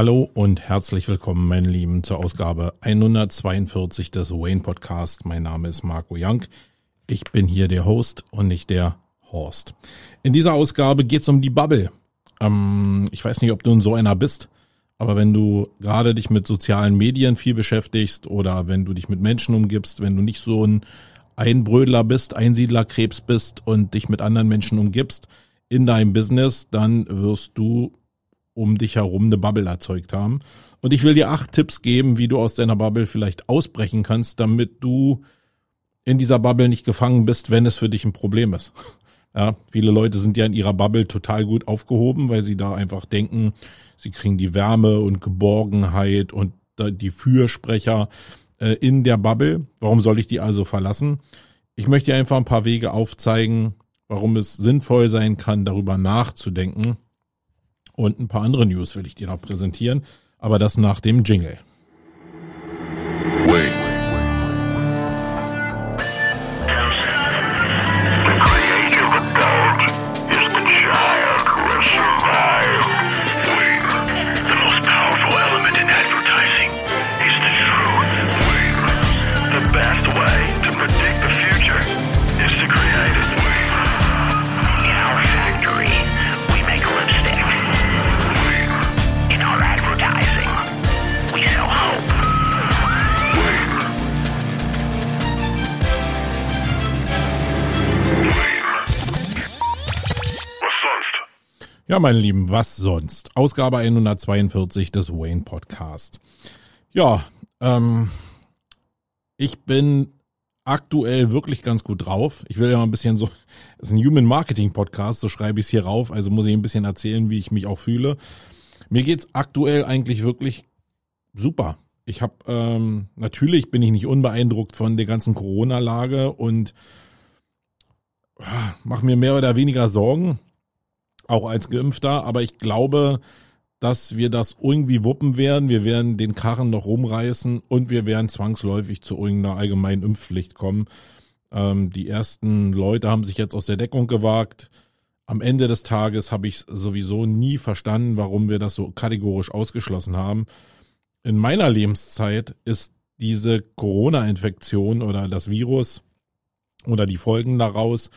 Hallo und herzlich willkommen, meine Lieben, zur Ausgabe 142 des Wayne Podcast. Mein Name ist Marco Young. Ich bin hier der Host und nicht der Horst. In dieser Ausgabe geht es um die Bubble. Ähm, ich weiß nicht, ob du in so einer bist, aber wenn du gerade dich mit sozialen Medien viel beschäftigst oder wenn du dich mit Menschen umgibst, wenn du nicht so ein Einbrödler bist, Einsiedlerkrebs bist und dich mit anderen Menschen umgibst in deinem Business, dann wirst du um dich herum eine Bubble erzeugt haben. Und ich will dir acht Tipps geben, wie du aus deiner Bubble vielleicht ausbrechen kannst, damit du in dieser Bubble nicht gefangen bist, wenn es für dich ein Problem ist. Ja, viele Leute sind ja in ihrer Bubble total gut aufgehoben, weil sie da einfach denken, sie kriegen die Wärme und Geborgenheit und die Fürsprecher äh, in der Bubble. Warum soll ich die also verlassen? Ich möchte dir einfach ein paar Wege aufzeigen, warum es sinnvoll sein kann, darüber nachzudenken und ein paar andere News will ich dir noch präsentieren, aber das nach dem Jingle. Wait. Ja, meine Lieben, was sonst? Ausgabe 142 des Wayne Podcast. Ja, ähm, ich bin aktuell wirklich ganz gut drauf. Ich will ja mal ein bisschen so, es ist ein Human Marketing Podcast, so schreibe ich es hier rauf, also muss ich ein bisschen erzählen, wie ich mich auch fühle. Mir geht's aktuell eigentlich wirklich super. Ich habe ähm, natürlich bin ich nicht unbeeindruckt von der ganzen Corona-Lage und ah, mache mir mehr oder weniger Sorgen auch als Geimpfter, aber ich glaube, dass wir das irgendwie wuppen werden. Wir werden den Karren noch rumreißen und wir werden zwangsläufig zu irgendeiner allgemeinen Impfpflicht kommen. Ähm, die ersten Leute haben sich jetzt aus der Deckung gewagt. Am Ende des Tages habe ich sowieso nie verstanden, warum wir das so kategorisch ausgeschlossen haben. In meiner Lebenszeit ist diese Corona-Infektion oder das Virus oder die Folgen daraus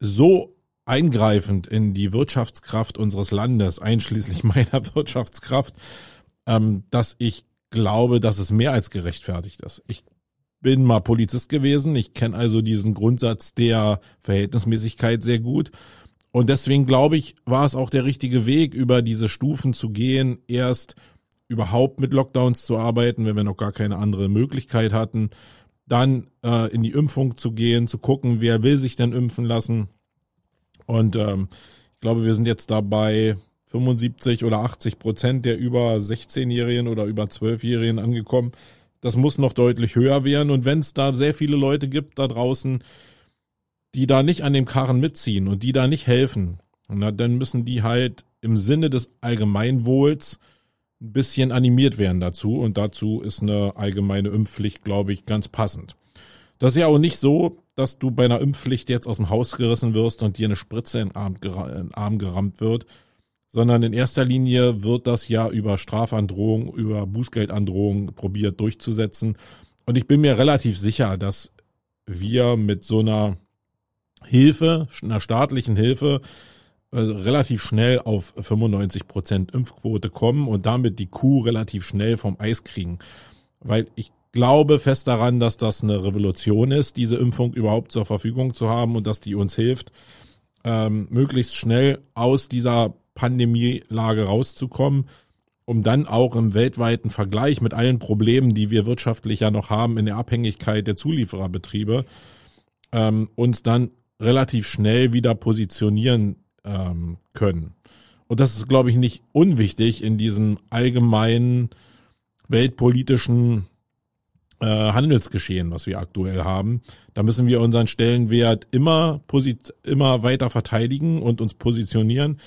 so eingreifend in die Wirtschaftskraft unseres Landes, einschließlich meiner Wirtschaftskraft, ähm, dass ich glaube, dass es mehr als gerechtfertigt ist. Ich bin mal Polizist gewesen, ich kenne also diesen Grundsatz der Verhältnismäßigkeit sehr gut. Und deswegen glaube ich, war es auch der richtige Weg, über diese Stufen zu gehen, erst überhaupt mit Lockdowns zu arbeiten, wenn wir noch gar keine andere Möglichkeit hatten, dann äh, in die Impfung zu gehen, zu gucken, wer will sich denn impfen lassen, und ähm, ich glaube, wir sind jetzt dabei 75 oder 80 Prozent der über 16-Jährigen oder über 12-Jährigen angekommen. Das muss noch deutlich höher werden. Und wenn es da sehr viele Leute gibt da draußen, die da nicht an dem Karren mitziehen und die da nicht helfen, na, dann müssen die halt im Sinne des Allgemeinwohls ein bisschen animiert werden dazu. Und dazu ist eine allgemeine Impfpflicht, glaube ich, ganz passend. Das ist ja auch nicht so, dass du bei einer Impfpflicht jetzt aus dem Haus gerissen wirst und dir eine Spritze in den Arm, gerammt wird, sondern in erster Linie wird das ja über Strafandrohung, über Bußgeldandrohung probiert durchzusetzen. Und ich bin mir relativ sicher, dass wir mit so einer Hilfe, einer staatlichen Hilfe, äh, relativ schnell auf 95 Prozent Impfquote kommen und damit die Kuh relativ schnell vom Eis kriegen. Weil ich glaube fest daran, dass das eine Revolution ist, diese Impfung überhaupt zur Verfügung zu haben und dass die uns hilft, ähm, möglichst schnell aus dieser Pandemielage rauszukommen, um dann auch im weltweiten Vergleich mit allen Problemen, die wir wirtschaftlich ja noch haben in der Abhängigkeit der Zuliefererbetriebe, ähm, uns dann relativ schnell wieder positionieren ähm, können. Und das ist, glaube ich, nicht unwichtig in diesem allgemeinen weltpolitischen äh, Handelsgeschehen, was wir aktuell haben. Da müssen wir unseren Stellenwert immer, immer weiter verteidigen und uns positionieren.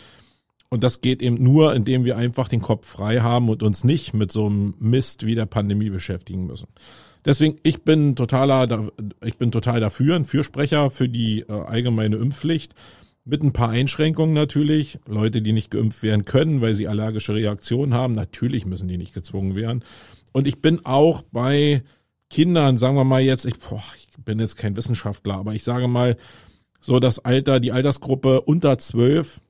Und das geht eben nur, indem wir einfach den Kopf frei haben und uns nicht mit so einem Mist wie der Pandemie beschäftigen müssen. Deswegen, ich bin totaler, ich bin total dafür, ein Fürsprecher für die äh, allgemeine Impfpflicht. mit ein paar Einschränkungen natürlich. Leute, die nicht geimpft werden können, weil sie allergische Reaktionen haben, natürlich müssen die nicht gezwungen werden. Und ich bin auch bei Kindern, sagen wir mal jetzt, ich, boah, ich bin jetzt kein Wissenschaftler, aber ich sage mal, so das Alter, die Altersgruppe unter zwölf,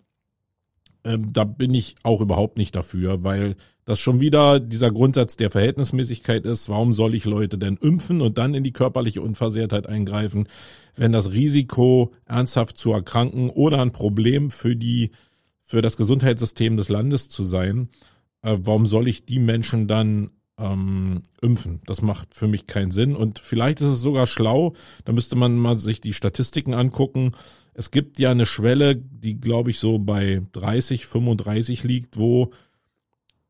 ähm, da bin ich auch überhaupt nicht dafür, weil das schon wieder dieser Grundsatz der Verhältnismäßigkeit ist. Warum soll ich Leute denn impfen und dann in die körperliche Unversehrtheit eingreifen, wenn das Risiko, ernsthaft zu erkranken oder ein Problem für die, für das Gesundheitssystem des Landes zu sein, äh, warum soll ich die Menschen dann ähm, impfen? Das macht für mich keinen Sinn. Und vielleicht ist es sogar schlau, da müsste man mal sich die Statistiken angucken. Es gibt ja eine Schwelle, die glaube ich so bei 30, 35 liegt, wo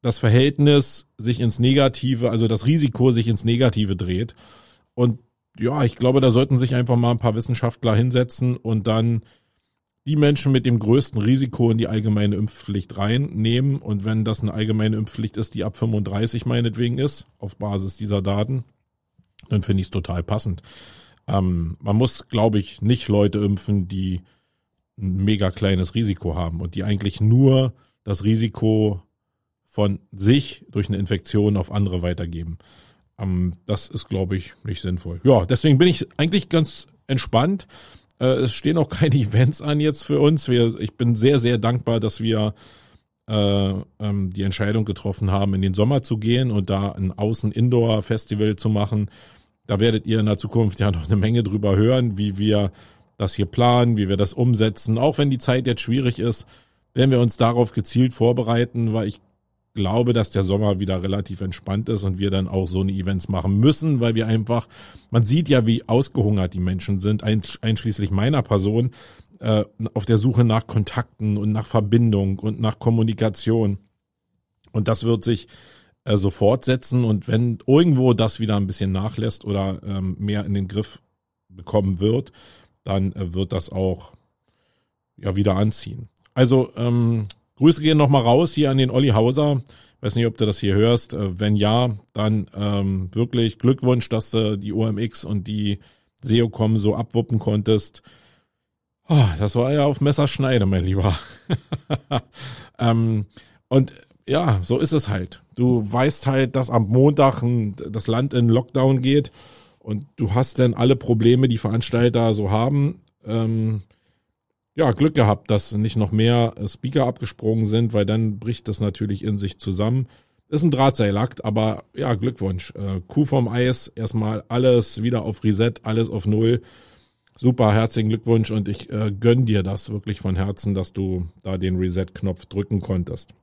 das Verhältnis sich ins Negative, also das Risiko sich ins Negative dreht. Und ja, ich glaube, da sollten sich einfach mal ein paar Wissenschaftler hinsetzen und dann die Menschen mit dem größten Risiko in die allgemeine Impfpflicht reinnehmen. Und wenn das eine allgemeine Impfpflicht ist, die ab 35 meinetwegen ist, auf Basis dieser Daten, dann finde ich es total passend. Ähm, man muss, glaube ich, nicht Leute impfen, die ein mega kleines Risiko haben und die eigentlich nur das Risiko von sich durch eine Infektion auf andere weitergeben. Ähm, das ist, glaube ich, nicht sinnvoll. Ja, deswegen bin ich eigentlich ganz entspannt. Äh, es stehen auch keine Events an jetzt für uns. Wir, ich bin sehr, sehr dankbar, dass wir äh, ähm, die Entscheidung getroffen haben, in den Sommer zu gehen und da ein Außen-Indoor-Festival zu machen. Da werdet ihr in der Zukunft ja noch eine Menge drüber hören, wie wir das hier planen, wie wir das umsetzen. Auch wenn die Zeit jetzt schwierig ist, werden wir uns darauf gezielt vorbereiten, weil ich glaube, dass der Sommer wieder relativ entspannt ist und wir dann auch so eine Events machen müssen, weil wir einfach, man sieht ja, wie ausgehungert die Menschen sind, einschließlich meiner Person, äh, auf der Suche nach Kontakten und nach Verbindung und nach Kommunikation. Und das wird sich äh, so fortsetzen und wenn irgendwo das wieder ein bisschen nachlässt oder ähm, mehr in den Griff bekommen wird, dann äh, wird das auch ja wieder anziehen. Also ähm, Grüße gehen nochmal raus hier an den Olli Hauser. Weiß nicht, ob du das hier hörst. Äh, wenn ja, dann ähm, wirklich Glückwunsch, dass du die OMX und die SEOCom so abwuppen konntest. Oh, das war ja auf Messerschneide, mein Lieber. ähm, und ja, so ist es halt. Du weißt halt, dass am Montag das Land in Lockdown geht und du hast dann alle Probleme, die Veranstalter so haben. Ähm, ja, Glück gehabt, dass nicht noch mehr Speaker abgesprungen sind, weil dann bricht das natürlich in sich zusammen. Ist ein Drahtseilakt, aber ja, Glückwunsch. Äh, Kuh vom Eis, erstmal alles wieder auf Reset, alles auf Null. Super, herzlichen Glückwunsch und ich äh, gönn dir das wirklich von Herzen, dass du da den Reset-Knopf drücken konntest.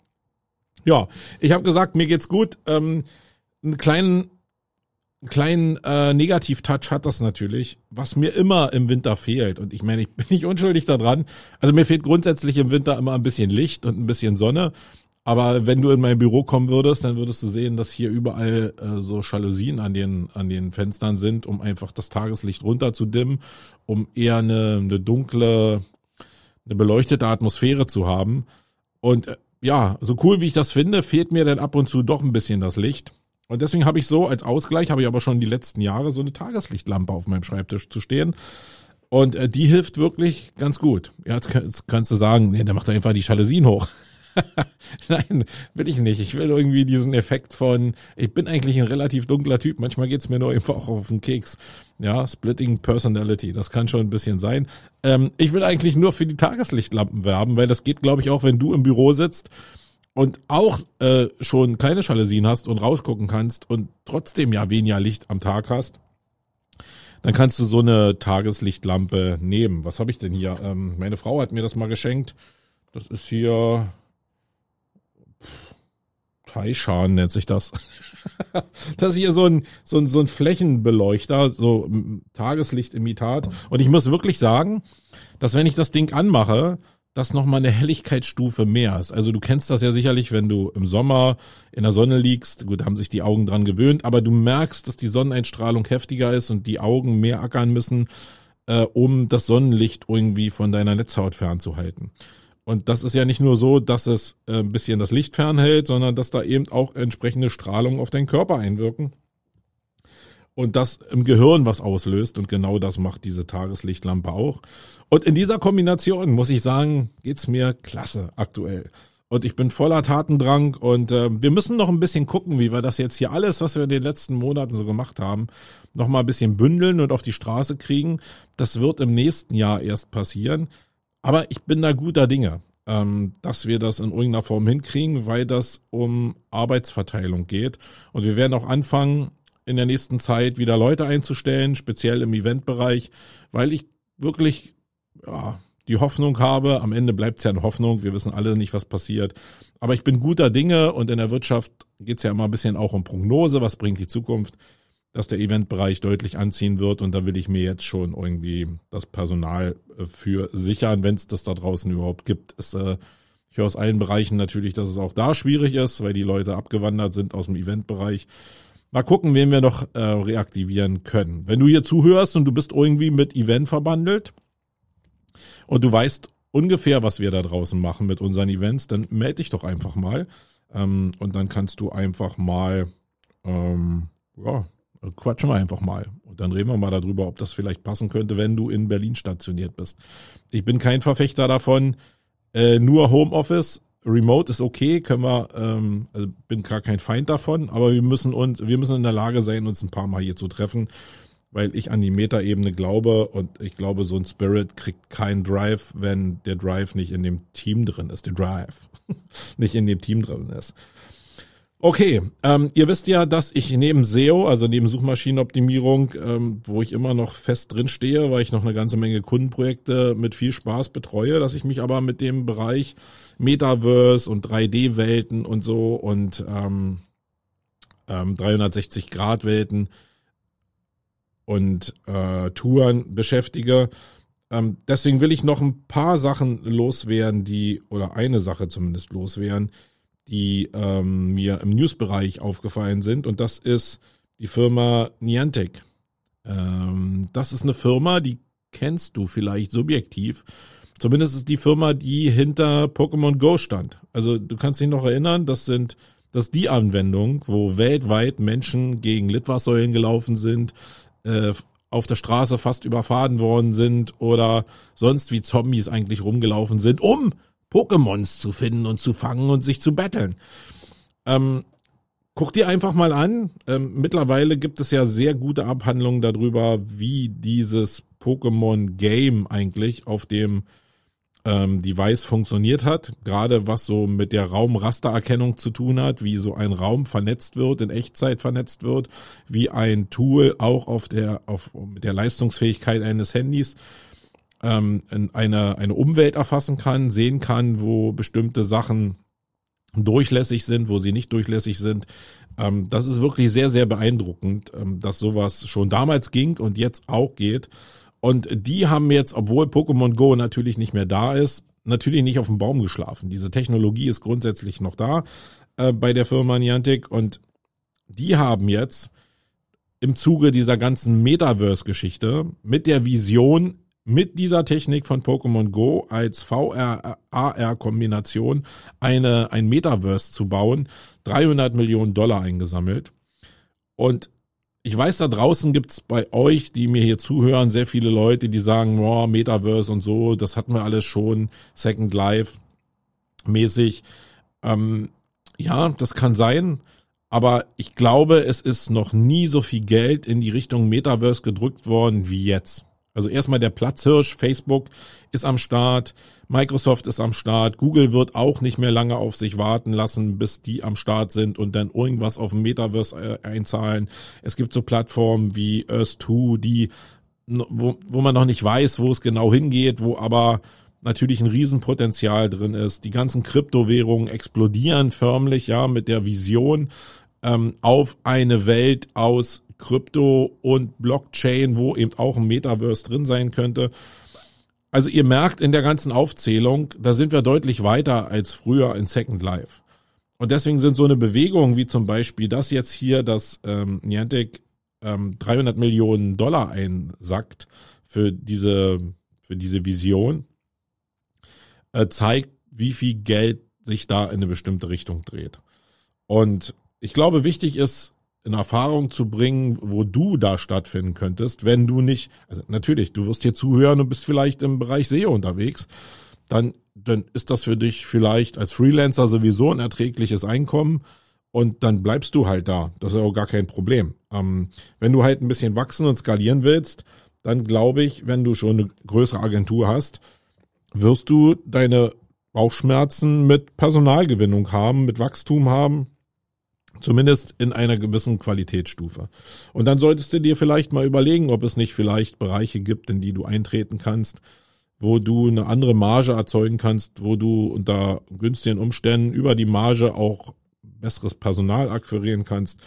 Ja, ich habe gesagt, mir geht's gut. Ähm, einen kleinen einen kleinen äh, Negativ-Touch hat das natürlich, was mir immer im Winter fehlt. Und ich meine, ich bin nicht unschuldig daran. Also mir fehlt grundsätzlich im Winter immer ein bisschen Licht und ein bisschen Sonne. Aber wenn du in mein Büro kommen würdest, dann würdest du sehen, dass hier überall äh, so Jalousien an den, an den Fenstern sind, um einfach das Tageslicht runterzudimmen, um eher eine, eine dunkle, eine beleuchtete Atmosphäre zu haben. Und äh, ja, so cool wie ich das finde, fehlt mir dann ab und zu doch ein bisschen das Licht. Und deswegen habe ich so als Ausgleich, habe ich aber schon die letzten Jahre so eine Tageslichtlampe auf meinem Schreibtisch zu stehen. Und äh, die hilft wirklich ganz gut. Ja, jetzt, jetzt kannst du sagen, nee, der macht einfach die Jalousien hoch. Nein, will ich nicht. Ich will irgendwie diesen Effekt von, ich bin eigentlich ein relativ dunkler Typ. Manchmal geht's mir nur einfach auch auf den Keks. Ja, Splitting Personality, das kann schon ein bisschen sein. Ähm, ich will eigentlich nur für die Tageslichtlampen werben, weil das geht, glaube ich, auch, wenn du im Büro sitzt und auch äh, schon keine Jalousien hast und rausgucken kannst und trotzdem ja weniger Licht am Tag hast, dann kannst du so eine Tageslichtlampe nehmen. Was habe ich denn hier? Ähm, meine Frau hat mir das mal geschenkt. Das ist hier Taishan nennt sich das. das ist hier so ein, so ein, so ein Flächenbeleuchter, so Tageslichtimitat. Und ich muss wirklich sagen, dass wenn ich das Ding anmache, das nochmal eine Helligkeitsstufe mehr ist. Also du kennst das ja sicherlich, wenn du im Sommer in der Sonne liegst. Gut, haben sich die Augen dran gewöhnt, aber du merkst, dass die Sonneneinstrahlung heftiger ist und die Augen mehr ackern müssen, äh, um das Sonnenlicht irgendwie von deiner Netzhaut fernzuhalten. Und das ist ja nicht nur so, dass es äh, ein bisschen das Licht fernhält, sondern dass da eben auch entsprechende Strahlung auf deinen Körper einwirken. Und das im Gehirn was auslöst und genau das macht diese Tageslichtlampe auch. Und in dieser Kombination muss ich sagen, geht's mir klasse aktuell. Und ich bin voller Tatendrang und äh, wir müssen noch ein bisschen gucken, wie wir das jetzt hier alles, was wir in den letzten Monaten so gemacht haben, noch mal ein bisschen bündeln und auf die Straße kriegen. Das wird im nächsten Jahr erst passieren. Aber ich bin da guter Dinge, ähm, dass wir das in irgendeiner Form hinkriegen, weil das um Arbeitsverteilung geht. Und wir werden auch anfangen, in der nächsten Zeit wieder Leute einzustellen, speziell im Eventbereich, weil ich wirklich ja, die Hoffnung habe, am Ende bleibt es ja eine Hoffnung, wir wissen alle nicht, was passiert, aber ich bin guter Dinge und in der Wirtschaft geht es ja immer ein bisschen auch um Prognose, was bringt die Zukunft, dass der Eventbereich deutlich anziehen wird und da will ich mir jetzt schon irgendwie das Personal äh, für sichern, wenn es das da draußen überhaupt gibt. Es, äh, ich höre aus allen Bereichen natürlich, dass es auch da schwierig ist, weil die Leute abgewandert sind aus dem Eventbereich. Mal gucken, wen wir noch äh, reaktivieren können. Wenn du hier zuhörst und du bist irgendwie mit Event verbandelt und du weißt ungefähr, was wir da draußen machen mit unseren Events, dann melde dich doch einfach mal. Ähm, und dann kannst du einfach mal, ähm, ja, quatschen wir einfach mal. Und dann reden wir mal darüber, ob das vielleicht passen könnte, wenn du in Berlin stationiert bist. Ich bin kein Verfechter davon, äh, nur Homeoffice Remote ist okay, können wir, ähm, also bin gar kein Feind davon, aber wir müssen uns, wir müssen in der Lage sein, uns ein paar Mal hier zu treffen, weil ich an die Metaebene glaube und ich glaube, so ein Spirit kriegt keinen Drive, wenn der Drive nicht in dem Team drin ist, der Drive nicht in dem Team drin ist. Okay, ähm, ihr wisst ja, dass ich neben SEO, also neben Suchmaschinenoptimierung, ähm, wo ich immer noch fest drin stehe, weil ich noch eine ganze Menge Kundenprojekte mit viel Spaß betreue, dass ich mich aber mit dem Bereich Metaverse und 3D-Welten und so und ähm, ähm, 360-Grad-Welten und äh, Touren beschäftige. Ähm, deswegen will ich noch ein paar Sachen loswerden, die, oder eine Sache zumindest loswerden, die ähm, mir im Newsbereich aufgefallen sind. Und das ist die Firma Niantic. Ähm, das ist eine Firma, die kennst du vielleicht subjektiv. Zumindest ist die Firma, die hinter Pokémon Go stand. Also du kannst dich noch erinnern, das sind das ist die Anwendung, wo weltweit Menschen gegen Litfaßsäulen gelaufen sind, äh, auf der Straße fast überfahren worden sind oder sonst wie Zombies eigentlich rumgelaufen sind, um Pokémons zu finden und zu fangen und sich zu betteln. Ähm, guck dir einfach mal an. Ähm, mittlerweile gibt es ja sehr gute Abhandlungen darüber, wie dieses Pokémon-Game eigentlich auf dem ähm, Device funktioniert hat. Gerade was so mit der Raumrastererkennung zu tun hat, wie so ein Raum vernetzt wird, in Echtzeit vernetzt wird, wie ein Tool auch auf der, auf, mit der Leistungsfähigkeit eines Handys ähm, eine, eine Umwelt erfassen kann, sehen kann, wo bestimmte Sachen durchlässig sind, wo sie nicht durchlässig sind. Ähm, das ist wirklich sehr, sehr beeindruckend, ähm, dass sowas schon damals ging und jetzt auch geht. Und die haben jetzt, obwohl Pokémon Go natürlich nicht mehr da ist, natürlich nicht auf dem Baum geschlafen. Diese Technologie ist grundsätzlich noch da äh, bei der Firma Niantic und die haben jetzt im Zuge dieser ganzen Metaverse-Geschichte mit der Vision, mit dieser Technik von Pokémon Go als VR-AR-Kombination eine, ein Metaverse zu bauen, 300 Millionen Dollar eingesammelt. Und ich weiß, da draußen gibt's bei euch, die mir hier zuhören, sehr viele Leute, die sagen, boah, Metaverse und so, das hatten wir alles schon, Second Life mäßig. Ähm, ja, das kann sein, aber ich glaube, es ist noch nie so viel Geld in die Richtung Metaverse gedrückt worden wie jetzt. Also erstmal der Platzhirsch, Facebook ist am Start, Microsoft ist am Start, Google wird auch nicht mehr lange auf sich warten lassen, bis die am Start sind und dann irgendwas auf dem Metaverse äh, einzahlen. Es gibt so Plattformen wie Earth2, die, wo, wo man noch nicht weiß, wo es genau hingeht, wo aber natürlich ein Riesenpotenzial drin ist. Die ganzen Kryptowährungen explodieren förmlich, ja, mit der Vision ähm, auf eine Welt aus Krypto und Blockchain, wo eben auch ein Metaverse drin sein könnte. Also ihr merkt in der ganzen Aufzählung, da sind wir deutlich weiter als früher in Second Life. Und deswegen sind so eine Bewegung wie zum Beispiel das jetzt hier, dass ähm, Niantic ähm, 300 Millionen Dollar einsackt für diese, für diese Vision, äh, zeigt, wie viel Geld sich da in eine bestimmte Richtung dreht. Und ich glaube, wichtig ist, in Erfahrung zu bringen, wo du da stattfinden könntest, wenn du nicht, also natürlich, du wirst hier zuhören und bist vielleicht im Bereich SEO unterwegs, dann, dann ist das für dich vielleicht als Freelancer sowieso ein erträgliches Einkommen und dann bleibst du halt da. Das ist auch gar kein Problem. Ähm, wenn du halt ein bisschen wachsen und skalieren willst, dann glaube ich, wenn du schon eine größere Agentur hast, wirst du deine Bauchschmerzen mit Personalgewinnung haben, mit Wachstum haben, zumindest in einer gewissen Qualitätsstufe. Und dann solltest du dir vielleicht mal überlegen, ob es nicht vielleicht Bereiche gibt, in die du eintreten kannst, wo du eine andere Marge erzeugen kannst, wo du unter günstigen Umständen über die Marge auch besseres Personal akquirieren kannst,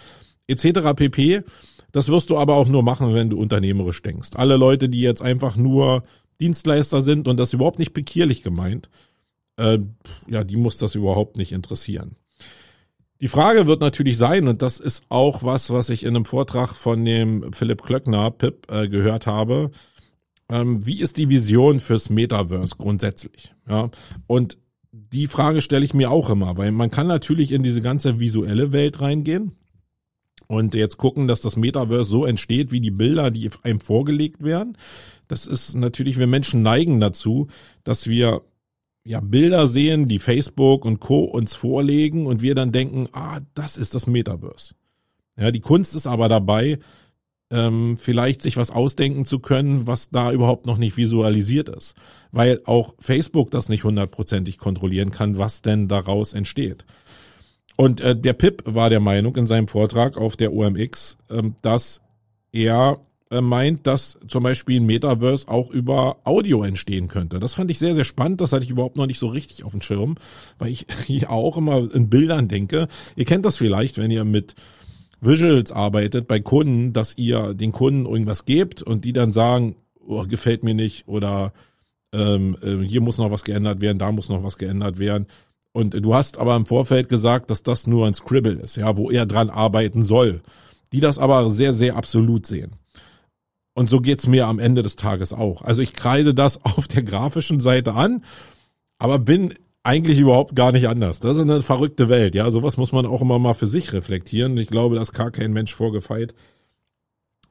etc. pp. Das wirst du aber auch nur machen, wenn du unternehmerisch denkst. Alle Leute, die jetzt einfach nur Dienstleister sind und das überhaupt nicht bekierlich gemeint, äh, ja, die muss das überhaupt nicht interessieren. Die Frage wird natürlich sein, und das ist auch was, was ich in einem Vortrag von dem Philipp Klöckner, Pip, äh, gehört habe. Ähm, wie ist die Vision fürs Metaverse grundsätzlich? Ja, und die Frage stelle ich mir auch immer, weil man kann natürlich in diese ganze visuelle Welt reingehen und jetzt gucken, dass das Metaverse so entsteht, wie die Bilder, die einem vorgelegt werden. Das ist natürlich, wir Menschen neigen dazu, dass wir ja Bilder sehen, die Facebook und Co. uns vorlegen und wir dann denken, ah, das ist das Metaverse. Ja, die Kunst ist aber dabei, ähm, vielleicht sich was ausdenken zu können, was da überhaupt noch nicht visualisiert ist. Weil auch Facebook das nicht hundertprozentig kontrollieren kann, was denn daraus entsteht. Und äh, der Pip war der Meinung in seinem Vortrag auf der OMX, ähm, dass er meint, dass zum Beispiel ein Metaverse auch über Audio entstehen könnte. Das fand ich sehr, sehr spannend. Das hatte ich überhaupt noch nicht so richtig auf dem Schirm, weil ich hier auch immer in Bildern denke. Ihr kennt das vielleicht, wenn ihr mit Visuals arbeitet bei Kunden, dass ihr den Kunden irgendwas gebt und die dann sagen, oh, gefällt mir nicht oder ähm, äh, hier muss noch was geändert werden, da muss noch was geändert werden. Und du hast aber im Vorfeld gesagt, dass das nur ein Scribble ist, ja, wo er dran arbeiten soll. Die das aber sehr, sehr absolut sehen. Und so geht's mir am Ende des Tages auch. Also ich kreide das auf der grafischen Seite an, aber bin eigentlich überhaupt gar nicht anders. Das ist eine verrückte Welt, ja. Sowas muss man auch immer mal für sich reflektieren. Ich glaube, dass gar kein Mensch vorgefeilt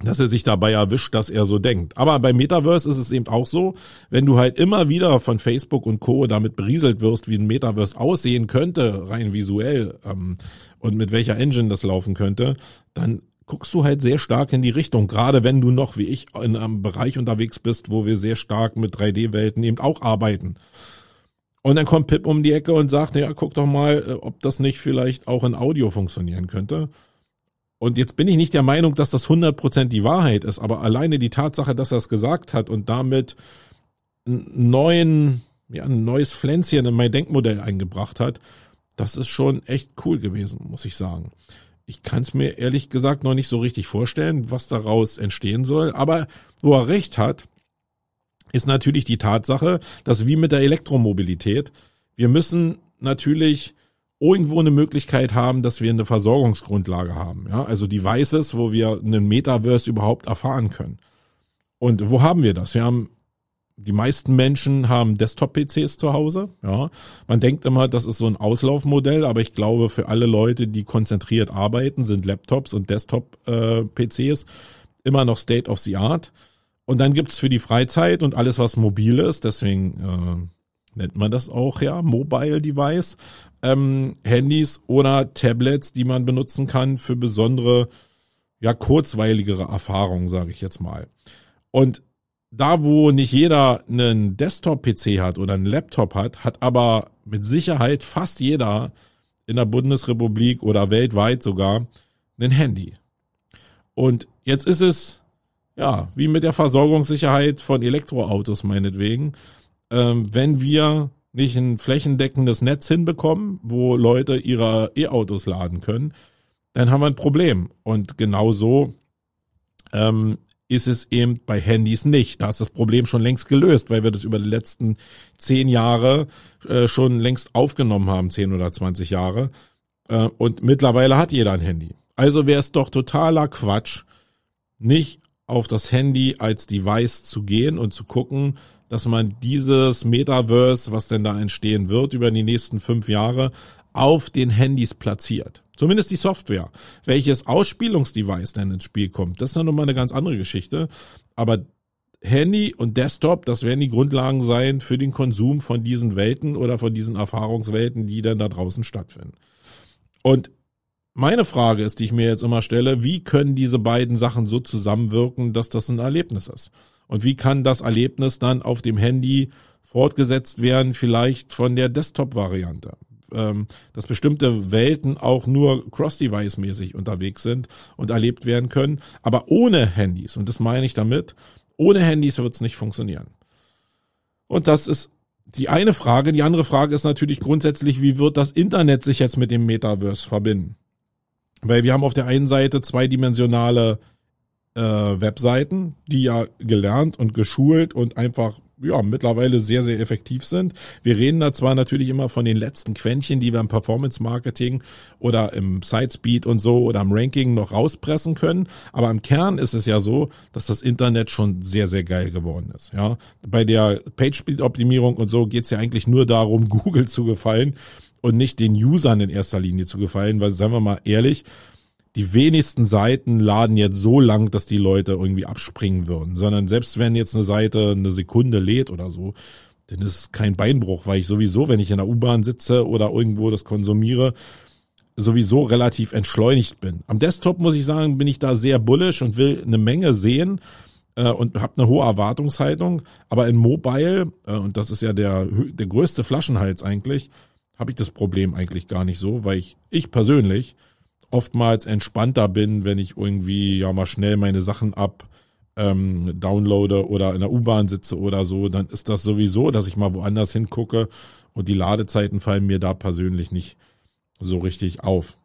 dass er sich dabei erwischt, dass er so denkt. Aber beim Metaverse ist es eben auch so, wenn du halt immer wieder von Facebook und Co. damit berieselt wirst, wie ein Metaverse aussehen könnte, rein visuell, ähm, und mit welcher Engine das laufen könnte, dann guckst du halt sehr stark in die Richtung, gerade wenn du noch wie ich in einem Bereich unterwegs bist, wo wir sehr stark mit 3D-Welten eben auch arbeiten. Und dann kommt Pip um die Ecke und sagt, ja, guck doch mal, äh, ob das nicht vielleicht auch in Audio funktionieren könnte. Und jetzt bin ich nicht der Meinung, dass das 100% die Wahrheit ist, aber alleine die Tatsache, dass er es gesagt hat und damit neuen, ja, ein neues Pflänzchen in mein Denkmodell eingebracht hat, das ist schon echt cool gewesen, muss ich sagen. Ich kann es mir ehrlich gesagt noch nicht so richtig vorstellen, was daraus entstehen soll, aber wo er recht hat, ist natürlich die Tatsache, dass wie mit der Elektromobilität, wir müssen natürlich irgendwo eine Möglichkeit haben, dass wir eine Versorgungsgrundlage haben. Ja, also Devices, wo wir einen Metaverse überhaupt erfahren können. Und wo haben wir das? Wir haben die meisten Menschen haben Desktop-PCs zu Hause. Ja, man denkt immer, das ist so ein Auslaufmodell, aber ich glaube, für alle Leute, die konzentriert arbeiten, sind Laptops und Desktop-PCs immer noch State of the Art. Und dann gibt's für die Freizeit und alles, was mobil ist, deswegen äh, nennt man das auch ja Mobile Device, ähm, Handys oder Tablets, die man benutzen kann für besondere, ja, kurzweiligere Erfahrungen, sage ich jetzt mal. Und da, wo nicht jeder einen Desktop-PC hat oder einen Laptop hat, hat aber mit Sicherheit fast jeder in der Bundesrepublik oder weltweit sogar ein Handy. Und jetzt ist es, ja, wie mit der Versorgungssicherheit von Elektroautos meinetwegen, ähm, wenn wir nicht ein flächendeckendes Netz hinbekommen, wo Leute ihre E-Autos laden können, dann haben wir ein Problem. Und genau so ähm, ist es eben bei Handys nicht. Da ist das Problem schon längst gelöst, weil wir das über die letzten zehn Jahre äh, schon längst aufgenommen haben, zehn oder zwanzig Jahre. Äh, und mittlerweile hat jeder ein Handy. Also wäre es doch totaler Quatsch, nicht auf das Handy als Device zu gehen und zu gucken, dass man dieses Metaverse, was denn da entstehen wird über die nächsten fünf Jahre, auf den Handys platziert. Zumindest die Software. Welches Ausspielungsdevice denn ins Spiel kommt, das ist dann nochmal eine ganz andere Geschichte. Aber Handy und Desktop, das werden die Grundlagen sein für den Konsum von diesen Welten oder von diesen Erfahrungswelten, die dann da draußen stattfinden. Und meine Frage ist, die ich mir jetzt immer stelle, wie können diese beiden Sachen so zusammenwirken, dass das ein Erlebnis ist? Und wie kann das Erlebnis dann auf dem Handy fortgesetzt werden, vielleicht von der Desktop-Variante? Ähm, dass bestimmte Welten auch nur Cross-Device-mäßig unterwegs sind und erlebt werden können, aber ohne Handys. Und das meine ich damit, ohne Handys wird es nicht funktionieren. Und das ist die eine Frage. Die andere Frage ist natürlich grundsätzlich, wie wird das Internet sich jetzt mit dem Metaverse verbinden? Weil wir haben auf der einen Seite zweidimensionale äh, Webseiten, die ja gelernt und geschult und einfach ja mittlerweile sehr, sehr effektiv sind. Wir reden da zwar natürlich immer von den letzten Quäntchen, die wir im Performance Marketing oder im Sitespeed und so oder im Ranking noch rauspressen können, aber im Kern ist es ja so, dass das Internet schon sehr, sehr geil geworden ist. Ja, Bei der Page-Speed-Optimierung und so geht's ja eigentlich nur darum, Google zu gefallen und nicht den Usern in erster Linie zu gefallen, weil, sagen wir mal ehrlich, die wenigsten Seiten laden jetzt so lang, dass die Leute irgendwie abspringen würden, sondern selbst wenn jetzt eine Seite eine Sekunde lädt oder so, dann ist es kein Beinbruch, weil ich sowieso, wenn ich in der U-Bahn sitze oder irgendwo das konsumiere, sowieso relativ entschleunigt bin. Am Desktop muss ich sagen, bin ich da sehr bullish und will eine Menge sehen äh, und habe eine hohe Erwartungshaltung. Aber in Mobile, äh, und das ist ja der, der größte Flaschenhals eigentlich, habe ich das Problem eigentlich gar nicht so, weil ich, ich persönlich oftmals entspannter bin, wenn ich irgendwie ja mal schnell meine Sachen ab ähm, downloade oder in der U-Bahn sitze oder so, dann ist das sowieso, dass ich mal woanders hingucke und die Ladezeiten fallen mir da persönlich nicht so richtig auf.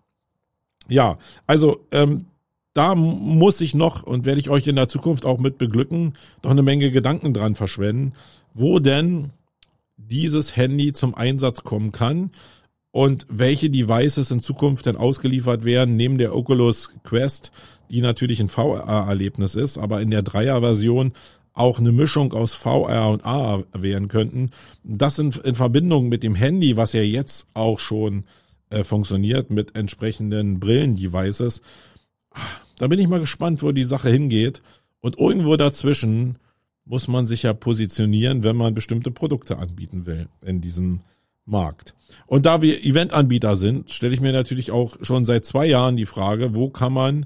Ja, also ähm, da muss ich noch und werde ich euch in der Zukunft auch mit beglücken, doch eine Menge Gedanken dran verschwenden, wo denn dieses Handy zum Einsatz kommen kann und welche Devices in Zukunft dann ausgeliefert werden, neben der Oculus Quest, die natürlich ein VR-Erlebnis ist, aber in der Dreier-Version auch eine Mischung aus VR und AR werden könnten. Das in, in Verbindung mit dem Handy, was ja jetzt auch schon äh, funktioniert mit entsprechenden Brillen-Devices. Da bin ich mal gespannt, wo die Sache hingeht. Und irgendwo dazwischen muss man sich ja positionieren, wenn man bestimmte Produkte anbieten will in diesem Markt. Und da wir Eventanbieter sind, stelle ich mir natürlich auch schon seit zwei Jahren die Frage, wo kann man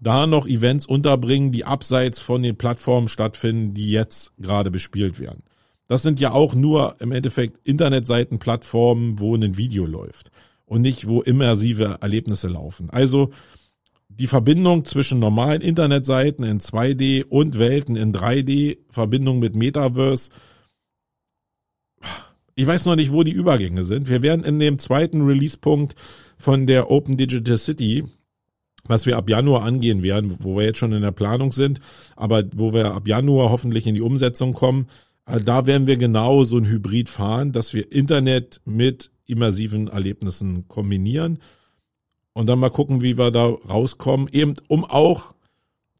da noch Events unterbringen, die abseits von den Plattformen stattfinden, die jetzt gerade bespielt werden. Das sind ja auch nur im Endeffekt Internetseiten, Plattformen, wo ein Video läuft und nicht, wo immersive Erlebnisse laufen. Also die Verbindung zwischen normalen Internetseiten in 2D und Welten in 3D, Verbindung mit Metaverse. Ich weiß noch nicht, wo die Übergänge sind. Wir werden in dem zweiten Release-Punkt von der Open Digital City, was wir ab Januar angehen werden, wo wir jetzt schon in der Planung sind, aber wo wir ab Januar hoffentlich in die Umsetzung kommen, äh, da werden wir genau so ein Hybrid fahren, dass wir Internet mit immersiven Erlebnissen kombinieren und dann mal gucken, wie wir da rauskommen, eben um auch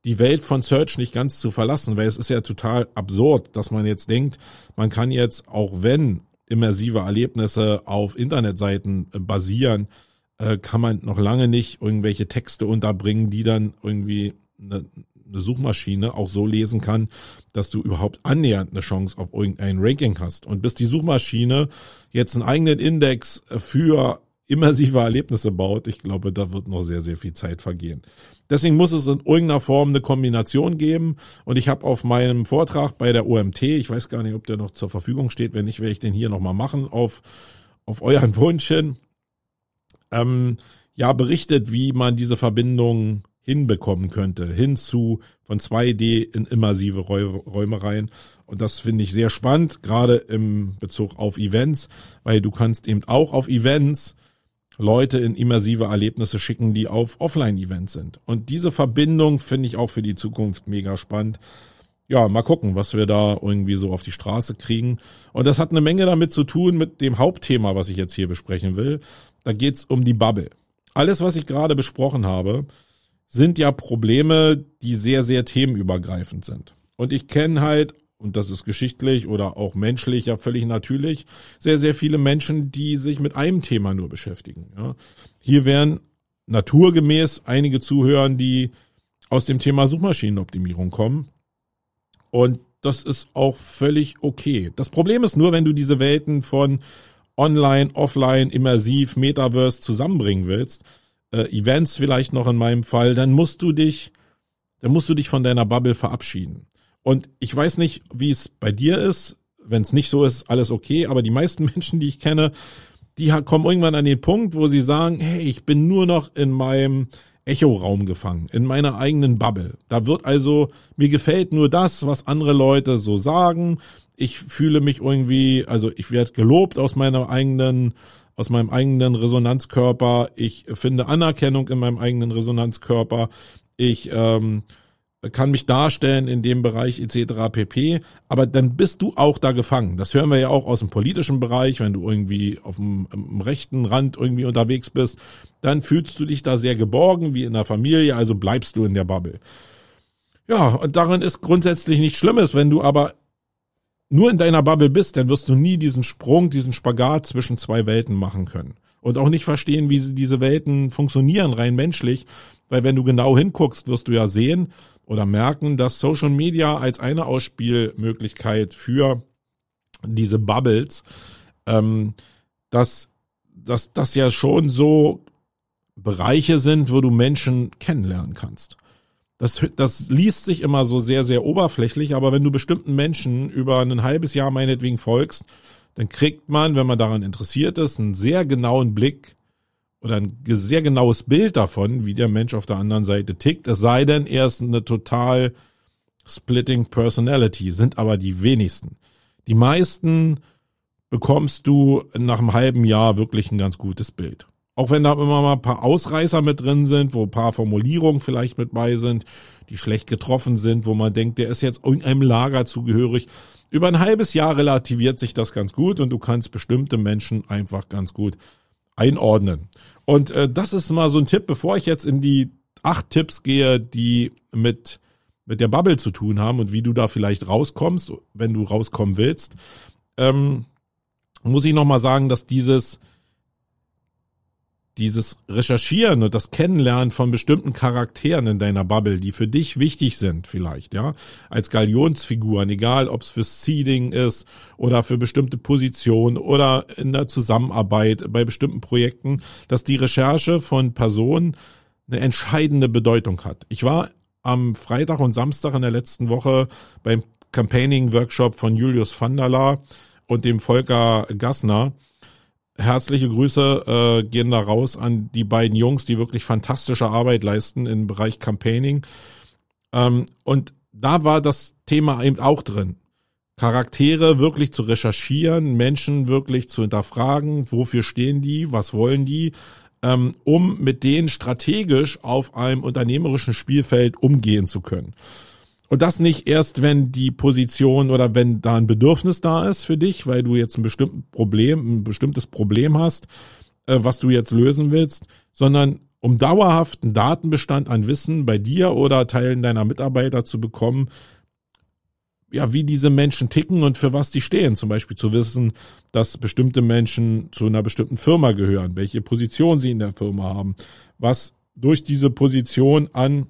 die Welt von Search nicht ganz zu verlassen, weil es ist ja total absurd, dass man jetzt denkt, man kann jetzt, auch wenn immersive Erlebnisse auf Internetseiten äh, basieren, äh, kann man noch lange nicht irgendwelche Texte unterbringen, die dann irgendwie eine, eine Suchmaschine auch so lesen kann, dass du überhaupt annähernd eine Chance auf irgendein Ranking hast. Und bis die Suchmaschine jetzt einen eigenen Index für immersive Erlebnisse baut, ich glaube, da wird noch sehr, sehr viel Zeit vergehen. Deswegen muss es in irgendeiner Form eine Kombination geben. Und ich habe auf meinem Vortrag bei der OMT, ich weiß gar nicht, ob der noch zur Verfügung steht, wenn nicht, werde ich den hier nochmal machen, auf, auf euren Wunsch hin, ähm, ja, berichtet, wie man diese Verbindung hinbekommen könnte, hinzu von 2D in immersive Räume rein. Und das finde ich sehr spannend, gerade im Bezug auf Events, weil du kannst eben auch auf Events Leute in immersive Erlebnisse schicken, die auf Offline-Events sind. Und diese Verbindung finde ich auch für die Zukunft mega spannend. Ja, mal gucken, was wir da irgendwie so auf die Straße kriegen. Und das hat eine Menge damit zu tun mit dem Hauptthema, was ich jetzt hier besprechen will. Da geht's um die Bubble. Alles, was ich gerade besprochen habe, sind ja Probleme, die sehr, sehr themenübergreifend sind. Und ich kenne halt und das ist geschichtlich oder auch menschlich ja völlig natürlich, sehr, sehr viele Menschen, die sich mit einem Thema nur beschäftigen. Ja. Hier werden naturgemäß einige zuhören, die aus dem Thema Suchmaschinenoptimierung kommen. Und das ist auch völlig okay. Das Problem ist nur, wenn du diese Welten von online, offline, immersiv, Metaverse zusammenbringen willst, äh, Events vielleicht noch in meinem Fall, dann musst du dich, dann musst du dich von deiner Bubble verabschieden. Und ich weiß nicht, wie es bei dir ist. Wenn es nicht so ist, alles okay. Aber die meisten Menschen, die ich kenne, die kommen irgendwann an den Punkt, wo sie sagen, hey, ich bin nur noch in meinem Echo-Raum gefangen, in meiner eigenen Bubble. Da wird also, mir gefällt nur das, was andere Leute so sagen. Ich fühle mich irgendwie, also ich werde gelobt aus meiner eigenen, aus meinem eigenen Resonanzkörper. Ich finde Anerkennung in meinem eigenen Resonanzkörper. Ich ähm, kann mich darstellen in dem Bereich etc. pp. Aber dann bist du auch da gefangen. Das hören wir ja auch aus dem politischen Bereich, wenn du irgendwie auf dem, rechten Rand irgendwie unterwegs bist, dann fühlst du dich da sehr geborgen wie in der Familie, also bleibst du in der Bubble. Ja, und darin ist grundsätzlich nichts Schlimmes, wenn du aber nur in deiner Bubble bist, dann wirst du nie diesen Sprung, diesen Spagat zwischen zwei Welten machen können. Und auch nicht verstehen, wie diese Welten funktionieren, rein menschlich. Weil wenn du genau hinguckst, wirst du ja sehen, oder merken, dass Social Media als eine Ausspielmöglichkeit für diese Bubbles, ähm, dass, dass das ja schon so Bereiche sind, wo du Menschen kennenlernen kannst. Das, das liest sich immer so sehr, sehr oberflächlich, aber wenn du bestimmten Menschen über ein halbes Jahr meinetwegen folgst, dann kriegt man, wenn man daran interessiert ist, einen sehr genauen Blick oder ein sehr genaues Bild davon, wie der Mensch auf der anderen Seite tickt. Es sei denn, er ist eine total splitting Personality, sind aber die wenigsten. Die meisten bekommst du nach einem halben Jahr wirklich ein ganz gutes Bild. Auch wenn da immer mal ein paar Ausreißer mit drin sind, wo ein paar Formulierungen vielleicht mit bei sind, die schlecht getroffen sind, wo man denkt, der ist jetzt irgendeinem Lager zugehörig. Über ein halbes Jahr relativiert sich das ganz gut und du kannst bestimmte Menschen einfach ganz gut einordnen. Und äh, das ist mal so ein Tipp, bevor ich jetzt in die acht Tipps gehe, die mit mit der Bubble zu tun haben und wie du da vielleicht rauskommst, wenn du rauskommen willst, ähm, muss ich noch mal sagen, dass dieses dieses Recherchieren und das Kennenlernen von bestimmten Charakteren in deiner Bubble, die für dich wichtig sind vielleicht, ja, als Galionsfiguren, egal ob es fürs Seeding ist oder für bestimmte Positionen oder in der Zusammenarbeit bei bestimmten Projekten, dass die Recherche von Personen eine entscheidende Bedeutung hat. Ich war am Freitag und Samstag in der letzten Woche beim Campaigning-Workshop von Julius Vandala und dem Volker Gassner herzliche Grüße äh, gehen da raus an die beiden Jungs, die wirklich fantastische Arbeit leisten im Bereich Campaigning. Ähm, und da war das Thema eben auch drin. Charaktere wirklich zu recherchieren, Menschen wirklich zu hinterfragen, wofür stehen die, was wollen die, ähm, um mit denen strategisch auf einem unternehmerischen Spielfeld umgehen zu können. Und das nicht erst, wenn die Position oder wenn da ein Bedürfnis da ist für dich, weil du jetzt ein bestimmtes Problem, ein bestimmtes Problem hast, äh, was du jetzt lösen willst, sondern um dauerhaft einen Datenbestand an Wissen bei dir oder Teilen deiner Mitarbeiter zu bekommen, ja, wie diese Menschen ticken und für was die stehen. Zum Beispiel zu wissen, dass bestimmte Menschen zu einer bestimmten Firma gehören, welche Position sie in der Firma haben, was durch diese Position an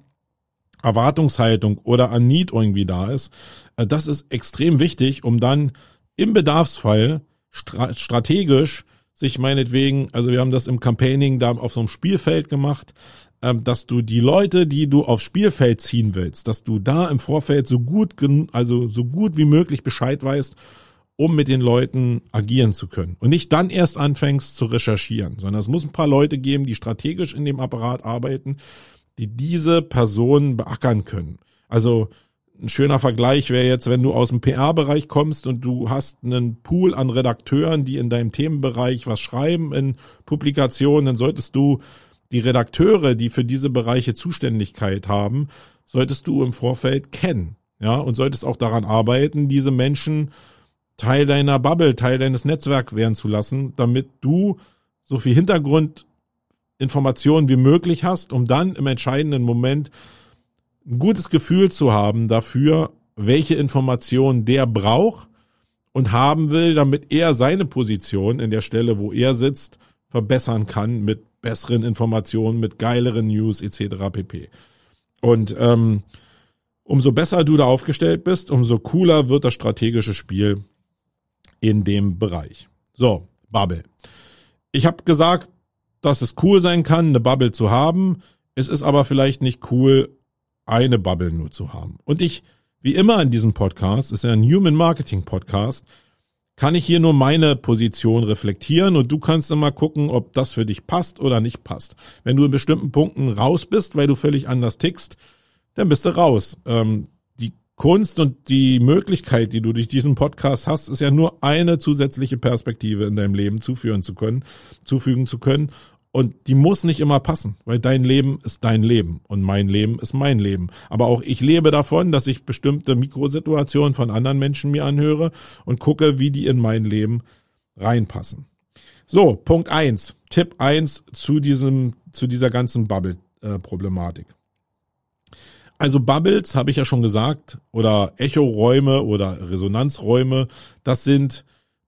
Erwartungshaltung oder an Need irgendwie da ist. Äh, das ist extrem wichtig, um dann im Bedarfsfall strategisch sich meinetwegen, also wir haben das im Campaigning da auf so einem Spielfeld gemacht, ähm, dass du die Leute, die du aufs Spielfeld ziehen willst, dass du da im Vorfeld so gut, also so gut wie möglich Bescheid weißt, um mit den Leuten agieren zu können. Und nicht dann erst anfängst zu recherchieren, sondern es muss ein paar Leute geben, die strategisch in dem Apparat arbeiten, die diese Personen beackern können. Also ein schöner Vergleich wäre jetzt, wenn du aus dem PR-Bereich kommst und du hast einen Pool an Redakteuren, die in deinem Themenbereich was schreiben in Publikationen, dann solltest du die Redakteure, die für diese Bereiche Zuständigkeit haben, solltest du im Vorfeld kennen. Ja, und solltest auch daran arbeiten, diese Menschen Teil deiner Bubble, Teil deines Netzwerks werden zu lassen, damit du so viel Hintergrund Informationen wie möglich hast, um dann im entscheidenden Moment ein gutes Gefühl zu haben dafür, welche Informationen der braucht und haben will, damit er seine Position in der Stelle, wo er sitzt, verbessern kann mit besseren Informationen, mit geileren News etc. pp. Und ähm, umso besser du da aufgestellt bist, umso cooler wird das strategische Spiel in dem Bereich. So, Bubble. Ich habe gesagt, dass es cool sein kann, eine Bubble zu haben. Es ist aber vielleicht nicht cool, eine Bubble nur zu haben. Und ich, wie immer in diesem Podcast, ist ja ein Human Marketing Podcast, kann ich hier nur meine Position reflektieren und du kannst immer gucken, ob das für dich passt oder nicht passt. Wenn du in bestimmten Punkten raus bist, weil du völlig anders tickst, dann bist du raus. Ähm, die Kunst und die Möglichkeit, die du durch diesen Podcast hast, ist ja nur eine zusätzliche Perspektive in deinem Leben zuführen zu können, zufügen zu können. Und die muss nicht immer passen, weil dein Leben ist dein Leben und mein Leben ist mein Leben. Aber auch ich lebe davon, dass ich bestimmte Mikrosituationen von anderen Menschen mir anhöre und gucke, wie die in mein Leben reinpassen. So, Punkt eins, Tipp eins zu diesem, zu dieser ganzen Bubble-Problematik. Also Bubbles, habe ich ja schon gesagt, oder Echoräume oder Resonanzräume, das sind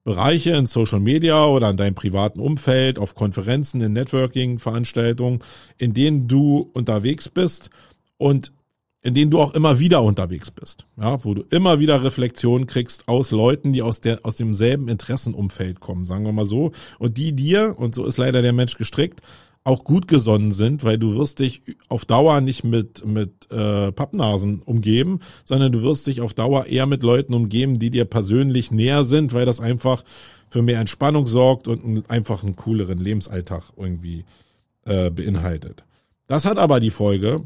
Bereiche in Social Media oder in deinem privaten Umfeld, auf Konferenzen, in Networking-Veranstaltungen, in denen du unterwegs bist und in denen du auch immer wieder unterwegs bist, ja, wo du immer wieder Reflexionen kriegst aus Leuten, die aus der aus demselben Interessenumfeld kommen, sagen wir mal so, und die dir und so ist leider der Mensch gestrickt, auch gut gesonnen sind, weil du wirst dich auf Dauer nicht mit mit äh, Pappnasen umgeben, sondern du wirst dich auf Dauer eher mit Leuten umgeben, die dir persönlich näher sind, weil das einfach für mehr Entspannung sorgt und einfach einen cooleren Lebensalltag irgendwie äh, beinhaltet. Das hat aber die Folge,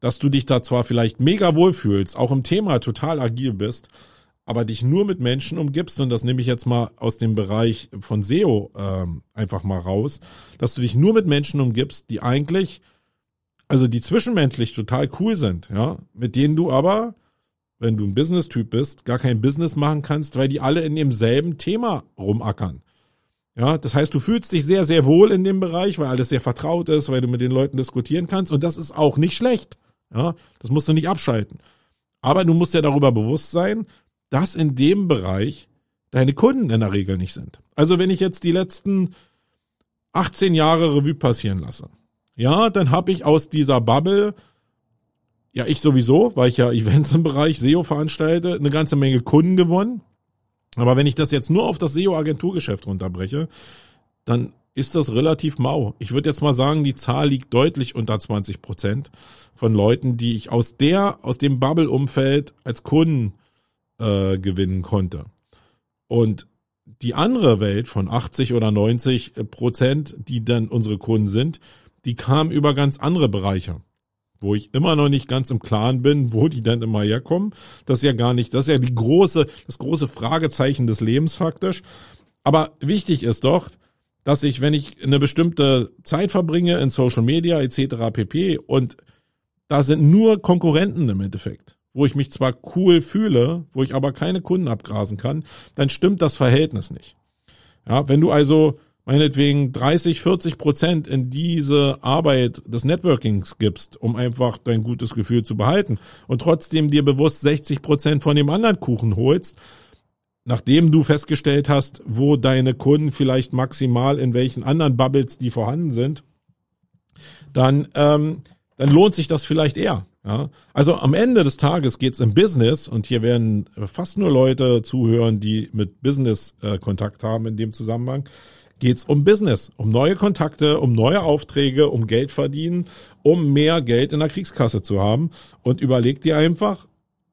dass du dich da zwar vielleicht mega wohlfühlst, auch im Thema total agil bist, aber dich nur mit Menschen umgibst, und das nehme ich jetzt mal aus dem Bereich von SEO ähm, einfach mal raus, dass du dich nur mit Menschen umgibst, die eigentlich, also die zwischenmenschlich total cool sind, ja, mit denen du aber, wenn du ein Business-Typ bist, gar kein Business machen kannst, weil die alle in demselben Thema rumackern. Ja, das heißt, du fühlst dich sehr, sehr wohl in dem Bereich, weil alles sehr vertraut ist, weil du mit den Leuten diskutieren kannst und das ist auch nicht schlecht. Ja, das musst du nicht abschalten. Aber du musst ja darüber bewusst sein, dass in dem Bereich deine Kunden in der Regel nicht sind. Also wenn ich jetzt die letzten 18 Jahre Revue passieren lasse, ja, dann habe ich aus dieser Bubble, ja ich sowieso, weil ich ja Events im Bereich SEO veranstalte, eine ganze Menge Kunden gewonnen. Aber wenn ich das jetzt nur auf das SEO-Agenturgeschäft runterbreche, dann ist das relativ mau. Ich würde jetzt mal sagen, die Zahl liegt deutlich unter 20 Prozent von Leuten, die ich aus der, aus dem Bubble-Umfeld als Kunden äh, gewinnen konnte. Und die andere Welt von 80 oder 90 Prozent, die dann unsere Kunden sind, die kam über ganz andere Bereiche, wo ich immer noch nicht ganz im Klaren bin, wo die dann immer herkommen. Das ist ja gar nicht, das ist ja die große, das große Fragezeichen des Lebens faktisch. Aber wichtig ist doch, dass ich, wenn ich eine bestimmte Zeit verbringe in Social Media etc. pp. und da sind nur Konkurrenten im Endeffekt wo ich mich zwar cool fühle, wo ich aber keine Kunden abgrasen kann, dann stimmt das Verhältnis nicht. Ja, wenn du also meinetwegen 30, 40 Prozent in diese Arbeit des Networkings gibst, um einfach dein gutes Gefühl zu behalten und trotzdem dir bewusst 60 Prozent von dem anderen Kuchen holst, nachdem du festgestellt hast, wo deine Kunden vielleicht maximal in welchen anderen Bubbles die vorhanden sind, dann, ähm, dann lohnt sich das vielleicht eher. Ja, also am Ende des Tages geht's im Business und hier werden fast nur Leute zuhören, die mit Business äh, Kontakt haben in dem Zusammenhang. Geht's um Business, um neue Kontakte, um neue Aufträge, um Geld verdienen, um mehr Geld in der Kriegskasse zu haben. Und überleg dir einfach,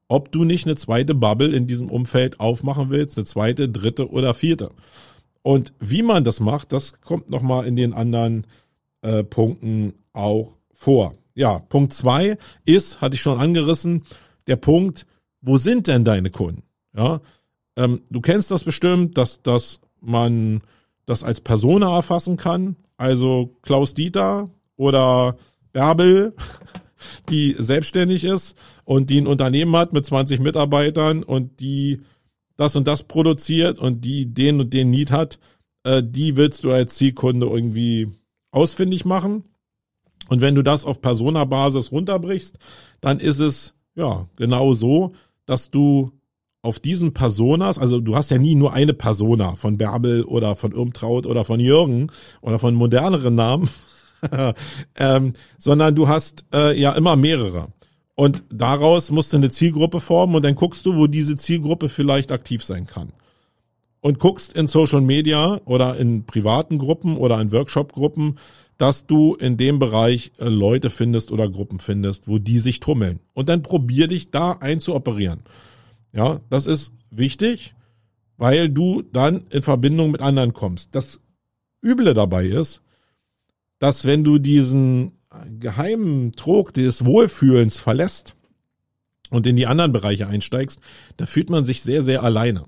ob du nicht eine zweite Bubble in diesem Umfeld aufmachen willst, eine zweite, dritte oder vierte. Und wie man das macht, das kommt nochmal in den anderen äh, Punkten auch vor ja, Punkt zwei ist, hatte ich schon angerissen, der Punkt, wo sind denn deine Kunden? Ja, ähm, du kennst das bestimmt, dass, dass man das als Persona erfassen kann. Also Klaus Dieter oder Bärbel, die selbstständig ist und die ein Unternehmen hat mit 20 Mitarbeitern und die das und das produziert und die den und den Need hat, äh, die willst du als Zielkunde irgendwie ausfindig machen. Und wenn du das auf Persona-Basis runterbrichst, dann ist es ja genau so, dass du auf diesen Personas, also du hast ja nie nur eine Persona von Bärbel oder von Irmtraut oder von Jürgen oder von moderneren Namen, ähm, sondern du hast äh, ja immer mehrere. Und daraus musst du eine Zielgruppe formen und dann guckst du, wo diese Zielgruppe vielleicht aktiv sein kann. Und guckst in Social Media oder in privaten Gruppen oder in Workshop-Gruppen, dass du in dem Bereich äh, Leute findest oder Gruppen findest, wo die sich tummeln. Und dann probier dich da einzuoperieren. Ja, das ist wichtig, weil du dann in Verbindung mit anderen kommst. Das Üble dabei ist, dass wenn du diesen geheimen Trog des Wohlfühlens verlässt und in die anderen Bereiche einsteigst, da fühlt man sich sehr, sehr alleine.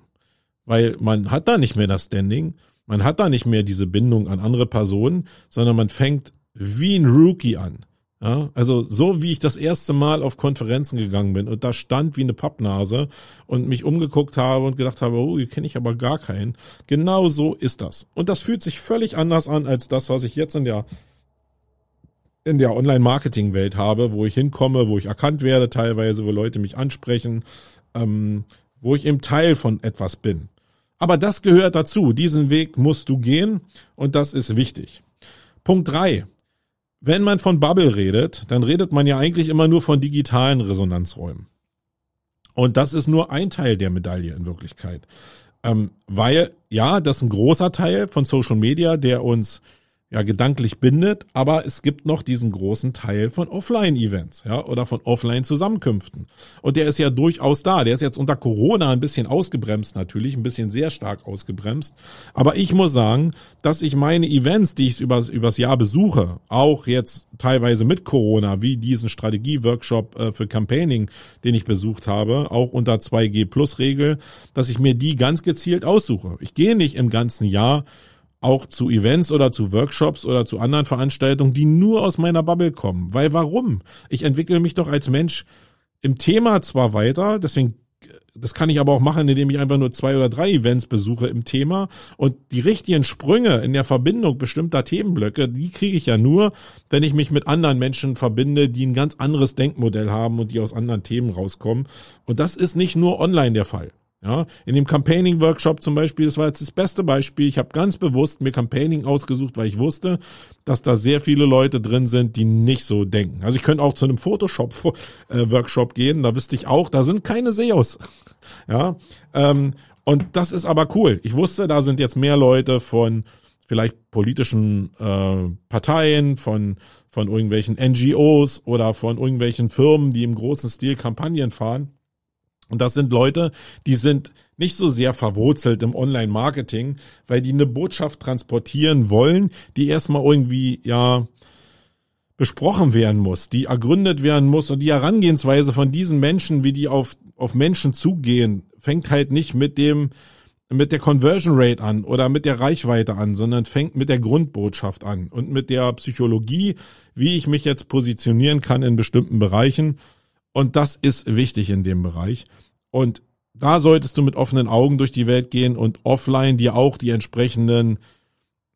Weil man hat da nicht mehr das Standing, man hat da nicht mehr diese Bindung an andere Personen, sondern man fängt wie ein Rookie an. Ja, also so wie ich das erste Mal auf Konferenzen gegangen bin und da stand wie eine Pappnase und mich umgeguckt habe und gedacht habe, oh, hier kenne ich aber gar keinen. Genau so ist das. Und das fühlt sich völlig anders an als das, was ich jetzt in der in der Online-Marketing-Welt habe, wo ich hinkomme, wo ich erkannt werde teilweise, wo Leute mich ansprechen, ähm, wo ich eben Teil von etwas bin. Aber das gehört dazu. Diesen Weg musst du gehen und das ist wichtig. Punkt drei: Wenn man von Bubble redet, dann redet man ja eigentlich immer nur von digitalen Resonanzräumen. Und das ist nur ein Teil der Medaille in Wirklichkeit. Ähm, weil, ja, das ist ein großer Teil von Social Media, der uns ja gedanklich bindet, aber es gibt noch diesen großen Teil von Offline-Events, ja, oder von Offline-Zusammenkünften. Und der ist ja durchaus da. Der ist jetzt unter Corona ein bisschen ausgebremst natürlich, ein bisschen sehr stark ausgebremst. Aber ich muss sagen, dass ich meine Events, die ich übers, übers Jahr besuche, auch jetzt teilweise mit Corona, wie diesen Strategie-Workshop äh, für Campaigning, den ich besucht habe, auch unter 2G Plus Regel, dass ich mir die ganz gezielt aussuche. Ich gehe nicht im ganzen Jahr auch zu Events oder zu Workshops oder zu anderen Veranstaltungen, die nur aus meiner Bubble kommen. Weil warum? Ich entwickle mich doch als Mensch im Thema zwar weiter, deswegen das kann ich aber auch machen, indem ich einfach nur zwei oder drei Events besuche im Thema und die richtigen Sprünge in der Verbindung bestimmter Themenblöcke, die kriege ich ja nur, wenn ich mich mit anderen Menschen verbinde, die ein ganz anderes Denkmodell haben und die aus anderen Themen rauskommen. Und das ist nicht nur online der Fall. Ja, in dem Campaigning-Workshop zum Beispiel, das war jetzt das beste Beispiel. Ich habe ganz bewusst mir Campaigning ausgesucht, weil ich wusste, dass da sehr viele Leute drin sind, die nicht so denken. Also ich könnte auch zu einem Photoshop-Workshop gehen, da wüsste ich auch, da sind keine SEOs. Ja, ähm, und das ist aber cool. Ich wusste, da sind jetzt mehr Leute von vielleicht politischen äh, Parteien, von, von irgendwelchen NGOs oder von irgendwelchen Firmen, die im großen Stil Kampagnen fahren. Und das sind Leute, die sind nicht so sehr verwurzelt im Online-Marketing, weil die eine Botschaft transportieren wollen, die erstmal irgendwie, ja, besprochen werden muss, die ergründet werden muss und die Herangehensweise von diesen Menschen, wie die auf, auf Menschen zugehen, fängt halt nicht mit dem, mit der Conversion Rate an oder mit der Reichweite an, sondern fängt mit der Grundbotschaft an und mit der Psychologie, wie ich mich jetzt positionieren kann in bestimmten Bereichen. Und das ist wichtig in dem Bereich. Und da solltest du mit offenen Augen durch die Welt gehen und offline dir auch die entsprechenden,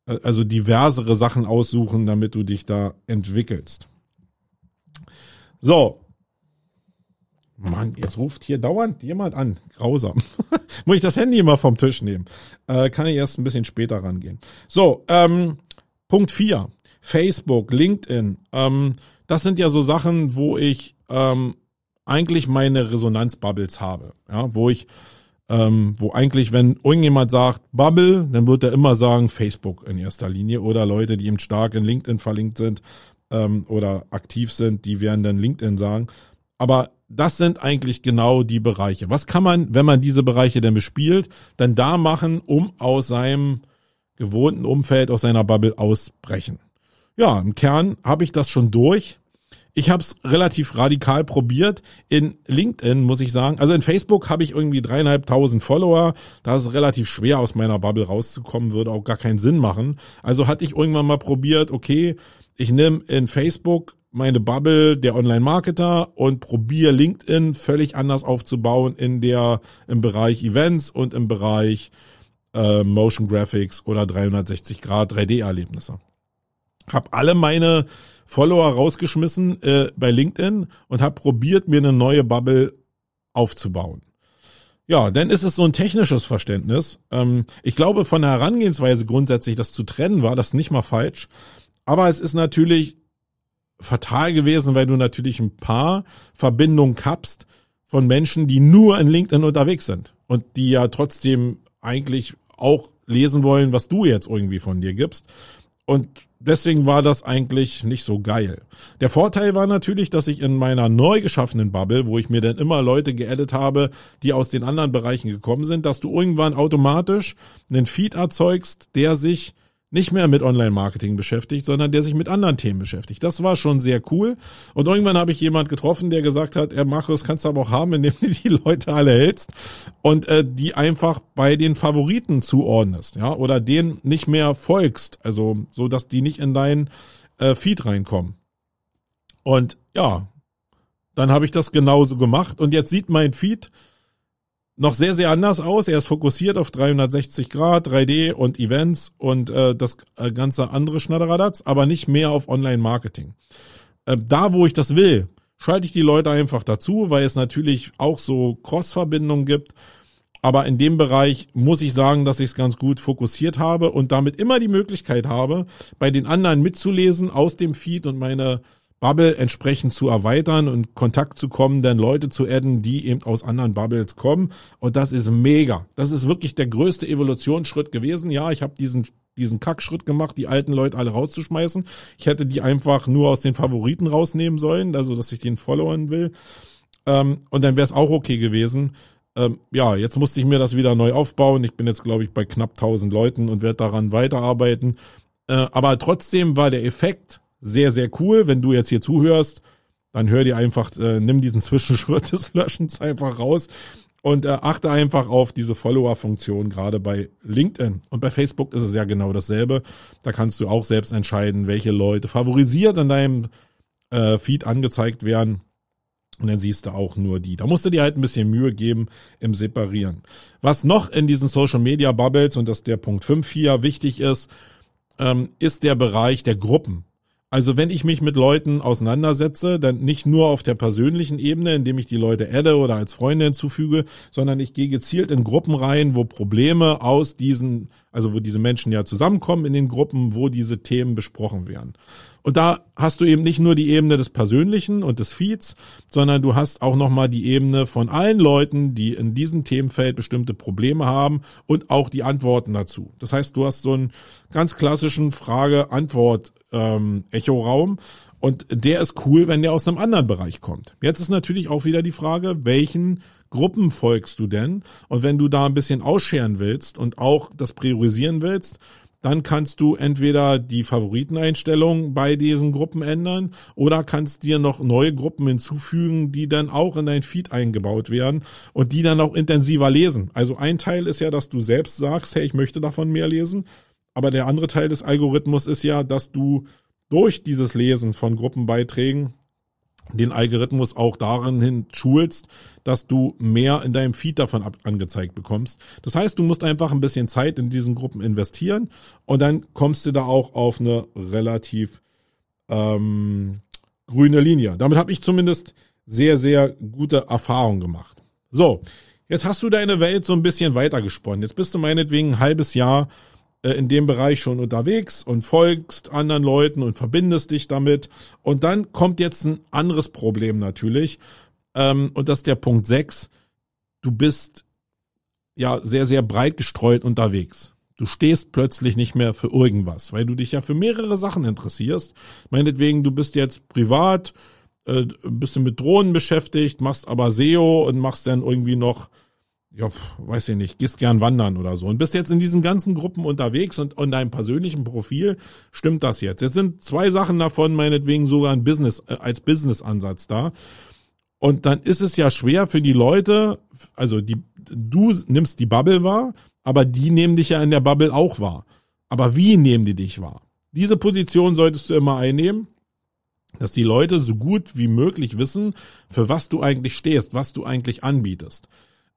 äh, also diversere Sachen aussuchen, damit du dich da entwickelst. So. Mann, jetzt ruft hier dauernd jemand an. Grausam. Muss ich das Handy immer vom Tisch nehmen? Äh, kann ich erst ein bisschen später rangehen. So, ähm, Punkt 4. Facebook, LinkedIn. Ähm, das sind ja so Sachen, wo ich ähm, eigentlich meine Resonanzbubbles habe, ja, wo ich, ähm, wo eigentlich, wenn irgendjemand sagt Bubble, dann wird er immer sagen Facebook in erster Linie oder Leute, die eben stark in LinkedIn verlinkt sind ähm, oder aktiv sind, die werden dann LinkedIn sagen. Aber das sind eigentlich genau die Bereiche. Was kann man, wenn man diese Bereiche denn bespielt, dann da machen, um aus seinem gewohnten Umfeld, aus seiner Bubble ausbrechen? Ja, im Kern habe ich das schon durch. Ich habe es relativ radikal probiert. In LinkedIn muss ich sagen, also in Facebook habe ich irgendwie dreieinhalbtausend Follower. Da ist es relativ schwer aus meiner Bubble rauszukommen, würde auch gar keinen Sinn machen. Also hatte ich irgendwann mal probiert, okay, ich nehme in Facebook meine Bubble der Online-Marketer und probiere LinkedIn völlig anders aufzubauen in der im Bereich Events und im Bereich äh, Motion Graphics oder 360 Grad 3D-Erlebnisse. Hab alle meine Follower rausgeschmissen äh, bei LinkedIn und habe probiert, mir eine neue Bubble aufzubauen. Ja, dann ist es so ein technisches Verständnis. Ähm, ich glaube, von der Herangehensweise grundsätzlich das zu trennen war das nicht mal falsch. Aber es ist natürlich fatal gewesen, weil du natürlich ein paar Verbindungen kappst von Menschen, die nur in LinkedIn unterwegs sind und die ja trotzdem eigentlich auch lesen wollen, was du jetzt irgendwie von dir gibst. Und deswegen war das eigentlich nicht so geil. Der Vorteil war natürlich, dass ich in meiner neu geschaffenen Bubble, wo ich mir dann immer Leute geedit habe, die aus den anderen Bereichen gekommen sind, dass du irgendwann automatisch einen Feed erzeugst, der sich nicht mehr mit Online-Marketing beschäftigt, sondern der sich mit anderen Themen beschäftigt. Das war schon sehr cool. Und irgendwann habe ich jemand getroffen, der gesagt hat, er Markus, kannst du aber auch haben, indem du die Leute alle hältst und äh, die einfach bei den Favoriten zuordnest, ja, oder denen nicht mehr folgst, also so, dass die nicht in deinen äh, Feed reinkommen. Und ja, dann habe ich das genauso gemacht und jetzt sieht mein Feed noch sehr, sehr anders aus. Er ist fokussiert auf 360 Grad, 3D und Events und äh, das äh, ganze andere Schnatteradatz, aber nicht mehr auf Online-Marketing. Äh, da, wo ich das will, schalte ich die Leute einfach dazu, weil es natürlich auch so Cross-Verbindungen gibt. Aber in dem Bereich muss ich sagen, dass ich es ganz gut fokussiert habe und damit immer die Möglichkeit habe, bei den anderen mitzulesen aus dem Feed und meine Bubble entsprechend zu erweitern und Kontakt zu kommen, dann Leute zu adden, die eben aus anderen Bubbles kommen. Und das ist mega. Das ist wirklich der größte Evolutionsschritt gewesen. Ja, ich habe diesen diesen Kackschritt gemacht, die alten Leute alle rauszuschmeißen. Ich hätte die einfach nur aus den Favoriten rausnehmen sollen, also dass ich den followern will. Ähm, und dann wäre es auch okay gewesen. Ähm, ja, jetzt musste ich mir das wieder neu aufbauen. Ich bin jetzt, glaube ich, bei knapp 1000 Leuten und werde daran weiterarbeiten. Äh, aber trotzdem war der Effekt sehr, sehr cool. Wenn du jetzt hier zuhörst, dann hör dir einfach, äh, nimm diesen Zwischenschritt des Löschens einfach raus und äh, achte einfach auf diese Follower-Funktion, gerade bei LinkedIn. Und bei Facebook ist es ja genau dasselbe. Da kannst du auch selbst entscheiden, welche Leute favorisiert in deinem äh, Feed angezeigt werden. Und dann siehst du auch nur die. Da musst du dir halt ein bisschen Mühe geben im Separieren. Was noch in diesen Social Media Bubbles, und das ist der Punkt 5 hier, wichtig ist, ähm, ist der Bereich der Gruppen. Also wenn ich mich mit Leuten auseinandersetze, dann nicht nur auf der persönlichen Ebene, indem ich die Leute adde oder als Freunde hinzufüge, sondern ich gehe gezielt in Gruppen rein, wo Probleme aus diesen, also wo diese Menschen ja zusammenkommen in den Gruppen, wo diese Themen besprochen werden. Und da hast du eben nicht nur die Ebene des Persönlichen und des Feeds, sondern du hast auch nochmal die Ebene von allen Leuten, die in diesem Themenfeld bestimmte Probleme haben und auch die Antworten dazu. Das heißt, du hast so einen ganz klassischen Frage-Antwort ähm, Echo-Raum. Und der ist cool, wenn der aus einem anderen Bereich kommt. Jetzt ist natürlich auch wieder die Frage, welchen Gruppen folgst du denn? Und wenn du da ein bisschen ausscheren willst und auch das priorisieren willst, dann kannst du entweder die Favoriteneinstellung bei diesen Gruppen ändern oder kannst dir noch neue Gruppen hinzufügen, die dann auch in dein Feed eingebaut werden und die dann auch intensiver lesen. Also ein Teil ist ja, dass du selbst sagst, hey, ich möchte davon mehr lesen. Aber der andere Teil des Algorithmus ist ja, dass du durch dieses Lesen von Gruppenbeiträgen den Algorithmus auch darin hin schulst, dass du mehr in deinem Feed davon angezeigt bekommst. Das heißt, du musst einfach ein bisschen Zeit in diesen Gruppen investieren und dann kommst du da auch auf eine relativ ähm, grüne Linie. Damit habe ich zumindest sehr, sehr gute Erfahrungen gemacht. So, jetzt hast du deine Welt so ein bisschen weitergesponnen. Jetzt bist du meinetwegen ein halbes Jahr in dem Bereich schon unterwegs und folgst anderen Leuten und verbindest dich damit. Und dann kommt jetzt ein anderes Problem natürlich. Ähm, und das ist der Punkt 6. Du bist ja sehr, sehr breit gestreut unterwegs. Du stehst plötzlich nicht mehr für irgendwas, weil du dich ja für mehrere Sachen interessierst. Meinetwegen, du bist jetzt privat, äh, bist du mit Drohnen beschäftigt, machst aber SEO und machst dann irgendwie noch ja, weiß ich nicht, gehst gern wandern oder so und bist jetzt in diesen ganzen Gruppen unterwegs und in deinem persönlichen Profil stimmt das jetzt. Jetzt sind zwei Sachen davon meinetwegen sogar ein Business, äh, als Business-Ansatz da. Und dann ist es ja schwer für die Leute, also die, du nimmst die Bubble wahr, aber die nehmen dich ja in der Bubble auch wahr. Aber wie nehmen die dich wahr? Diese Position solltest du immer einnehmen, dass die Leute so gut wie möglich wissen, für was du eigentlich stehst, was du eigentlich anbietest.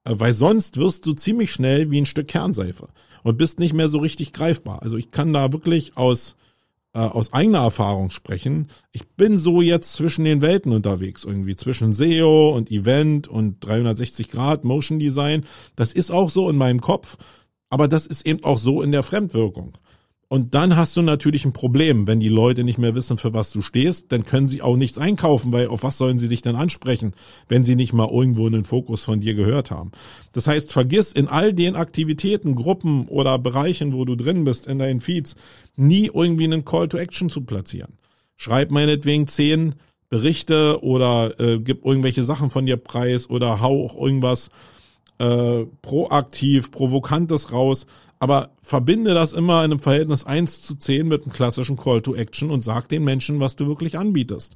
Äh, weil sonst wirst du ziemlich schnell wie ein Stück Kernseife und bist nicht mehr so richtig greifbar. Also ich kann da wirklich aus äh, aus eigener Erfahrung sprechen. Ich bin so jetzt zwischen den Welten unterwegs, irgendwie zwischen SEO und Event und 360 Grad Motion Design. Das ist auch so in meinem Kopf, aber das ist eben auch so in der Fremdwirkung. Und dann hast du natürlich ein Problem, wenn die Leute nicht mehr wissen, für was du stehst, dann können sie auch nichts einkaufen, weil auf was sollen sie dich denn ansprechen, wenn sie nicht mal irgendwo einen Fokus von dir gehört haben. Das heißt, vergiss in all den Aktivitäten, Gruppen oder Bereichen, wo du drin bist in deinen Feeds, nie irgendwie einen Call to Action zu platzieren. Schreib meinetwegen zehn Berichte oder äh, gib irgendwelche Sachen von dir preis oder hau auch irgendwas äh, proaktiv, provokantes raus, aber verbinde das immer in einem Verhältnis 1 zu 10 mit einem klassischen Call to Action und sag den Menschen, was du wirklich anbietest.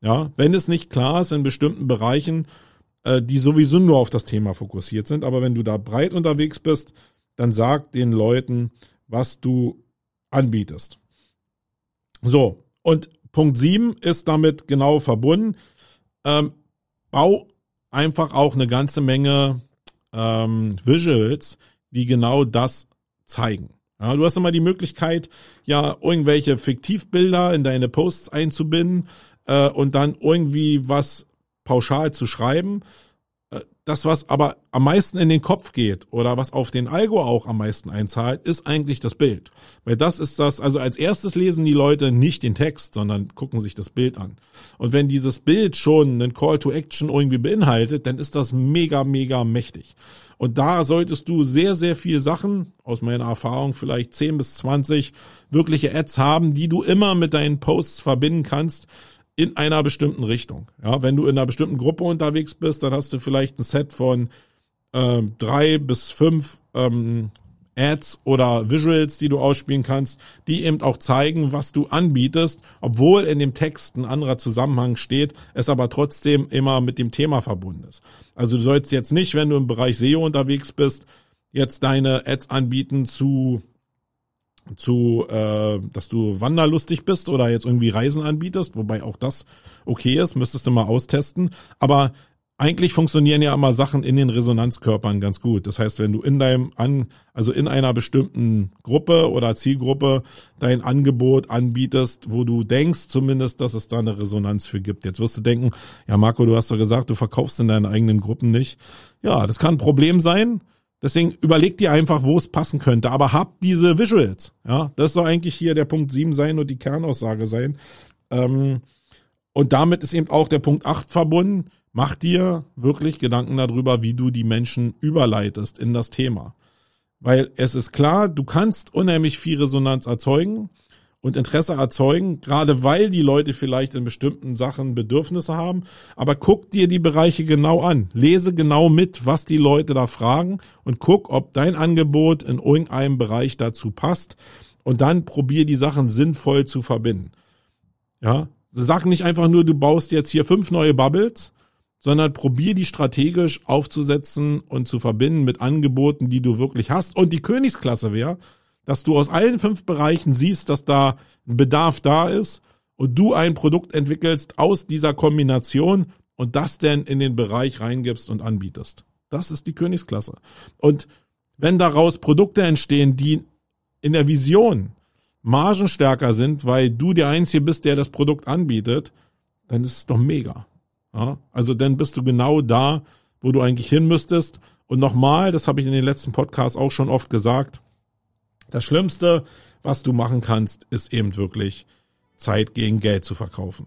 Ja, wenn es nicht klar ist in bestimmten Bereichen, äh, die sowieso nur auf das Thema fokussiert sind, aber wenn du da breit unterwegs bist, dann sag den Leuten, was du anbietest. So, und Punkt 7 ist damit genau verbunden. Ähm, bau einfach auch eine ganze Menge ähm, Visuals, die genau das zeigen. Ja, du hast immer die Möglichkeit, ja, irgendwelche Fiktivbilder in deine Posts einzubinden äh, und dann irgendwie was pauschal zu schreiben. Das, was aber am meisten in den Kopf geht oder was auf den Algo auch am meisten einzahlt, ist eigentlich das Bild. Weil das ist das, also als erstes lesen die Leute nicht den Text, sondern gucken sich das Bild an. Und wenn dieses Bild schon einen Call to Action irgendwie beinhaltet, dann ist das mega, mega mächtig. Und da solltest du sehr, sehr viel Sachen, aus meiner Erfahrung vielleicht 10 bis 20 wirkliche Ads haben, die du immer mit deinen Posts verbinden kannst in einer bestimmten Richtung. Ja, wenn du in einer bestimmten Gruppe unterwegs bist, dann hast du vielleicht ein Set von äh, drei bis fünf ähm, Ads oder Visuals, die du ausspielen kannst, die eben auch zeigen, was du anbietest, obwohl in dem Text ein anderer Zusammenhang steht, es aber trotzdem immer mit dem Thema verbunden ist. Also du sollst jetzt nicht, wenn du im Bereich SEO unterwegs bist, jetzt deine Ads anbieten zu zu, äh, dass du wanderlustig bist oder jetzt irgendwie Reisen anbietest, wobei auch das okay ist, müsstest du mal austesten. Aber eigentlich funktionieren ja immer Sachen in den Resonanzkörpern ganz gut. Das heißt, wenn du in deinem an, also in einer bestimmten Gruppe oder Zielgruppe dein Angebot anbietest, wo du denkst zumindest, dass es da eine Resonanz für gibt. Jetzt wirst du denken, ja Marco, du hast doch gesagt, du verkaufst in deinen eigenen Gruppen nicht. Ja, das kann ein Problem sein. Deswegen überleg dir einfach, wo es passen könnte. Aber hab diese Visuals. Ja, das soll eigentlich hier der Punkt 7 sein und die Kernaussage sein. Ähm, und damit ist eben auch der Punkt 8 verbunden Mach dir wirklich Gedanken darüber, wie du die Menschen überleitest in das Thema. Weil es ist klar, du kannst unheimlich viel Resonanz erzeugen und Interesse erzeugen, gerade weil die Leute vielleicht in bestimmten Sachen Bedürfnisse haben. Aber guck dir die Bereiche genau an. Lese genau mit, was die Leute da fragen und guck, ob dein Angebot in irgendeinem Bereich dazu passt. Und dann probier die Sachen sinnvoll zu verbinden. Ja, sag nicht einfach nur, du baust jetzt hier fünf neue Bubbles, sondern probier die strategisch aufzusetzen und zu verbinden mit Angeboten, die du wirklich hast. Und die Königsklasse wäre, dass du aus allen fünf Bereichen siehst, dass da ein Bedarf da ist und du ein Produkt entwickelst aus dieser Kombination und das denn in den Bereich reingibst und anbietest. Das ist die Königsklasse. Und wenn daraus Produkte entstehen, die in der Vision margenstärker sind, weil du der Einzige bist, der das Produkt anbietet, dann ist es doch mega. Ja, also dann bist du genau da, wo du eigentlich hin müsstest. Und nochmal, das habe ich in den letzten Podcasts auch schon oft gesagt, das Schlimmste, was du machen kannst, ist eben wirklich Zeit gegen Geld zu verkaufen.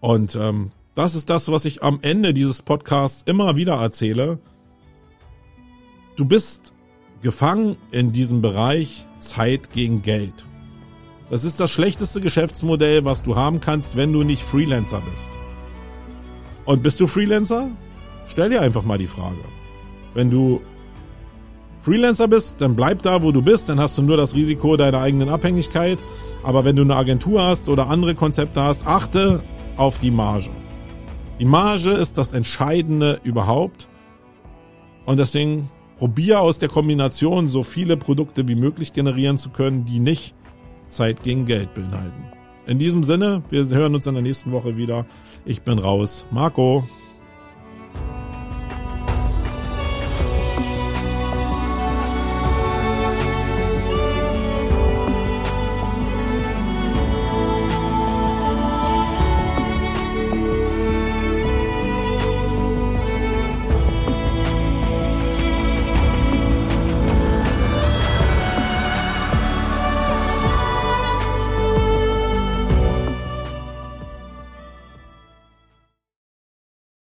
Und ähm, das ist das, was ich am Ende dieses Podcasts immer wieder erzähle. Du bist gefangen in diesem Bereich Zeit gegen Geld. Das ist das schlechteste Geschäftsmodell, was du haben kannst, wenn du nicht Freelancer bist. Und bist du Freelancer? Stell dir einfach mal die Frage. Wenn du Freelancer bist, dann bleib da, wo du bist, dann hast du nur das Risiko deiner eigenen Abhängigkeit. Aber wenn du eine Agentur hast oder andere Konzepte hast, achte auf die Marge. Die Marge ist das Entscheidende überhaupt. Und deswegen probier aus der Kombination so viele Produkte wie möglich generieren zu können, die nicht Zeit gegen Geld beinhalten. In diesem Sinne, wir hören uns in der nächsten Woche wieder. Ich bin raus. Marco.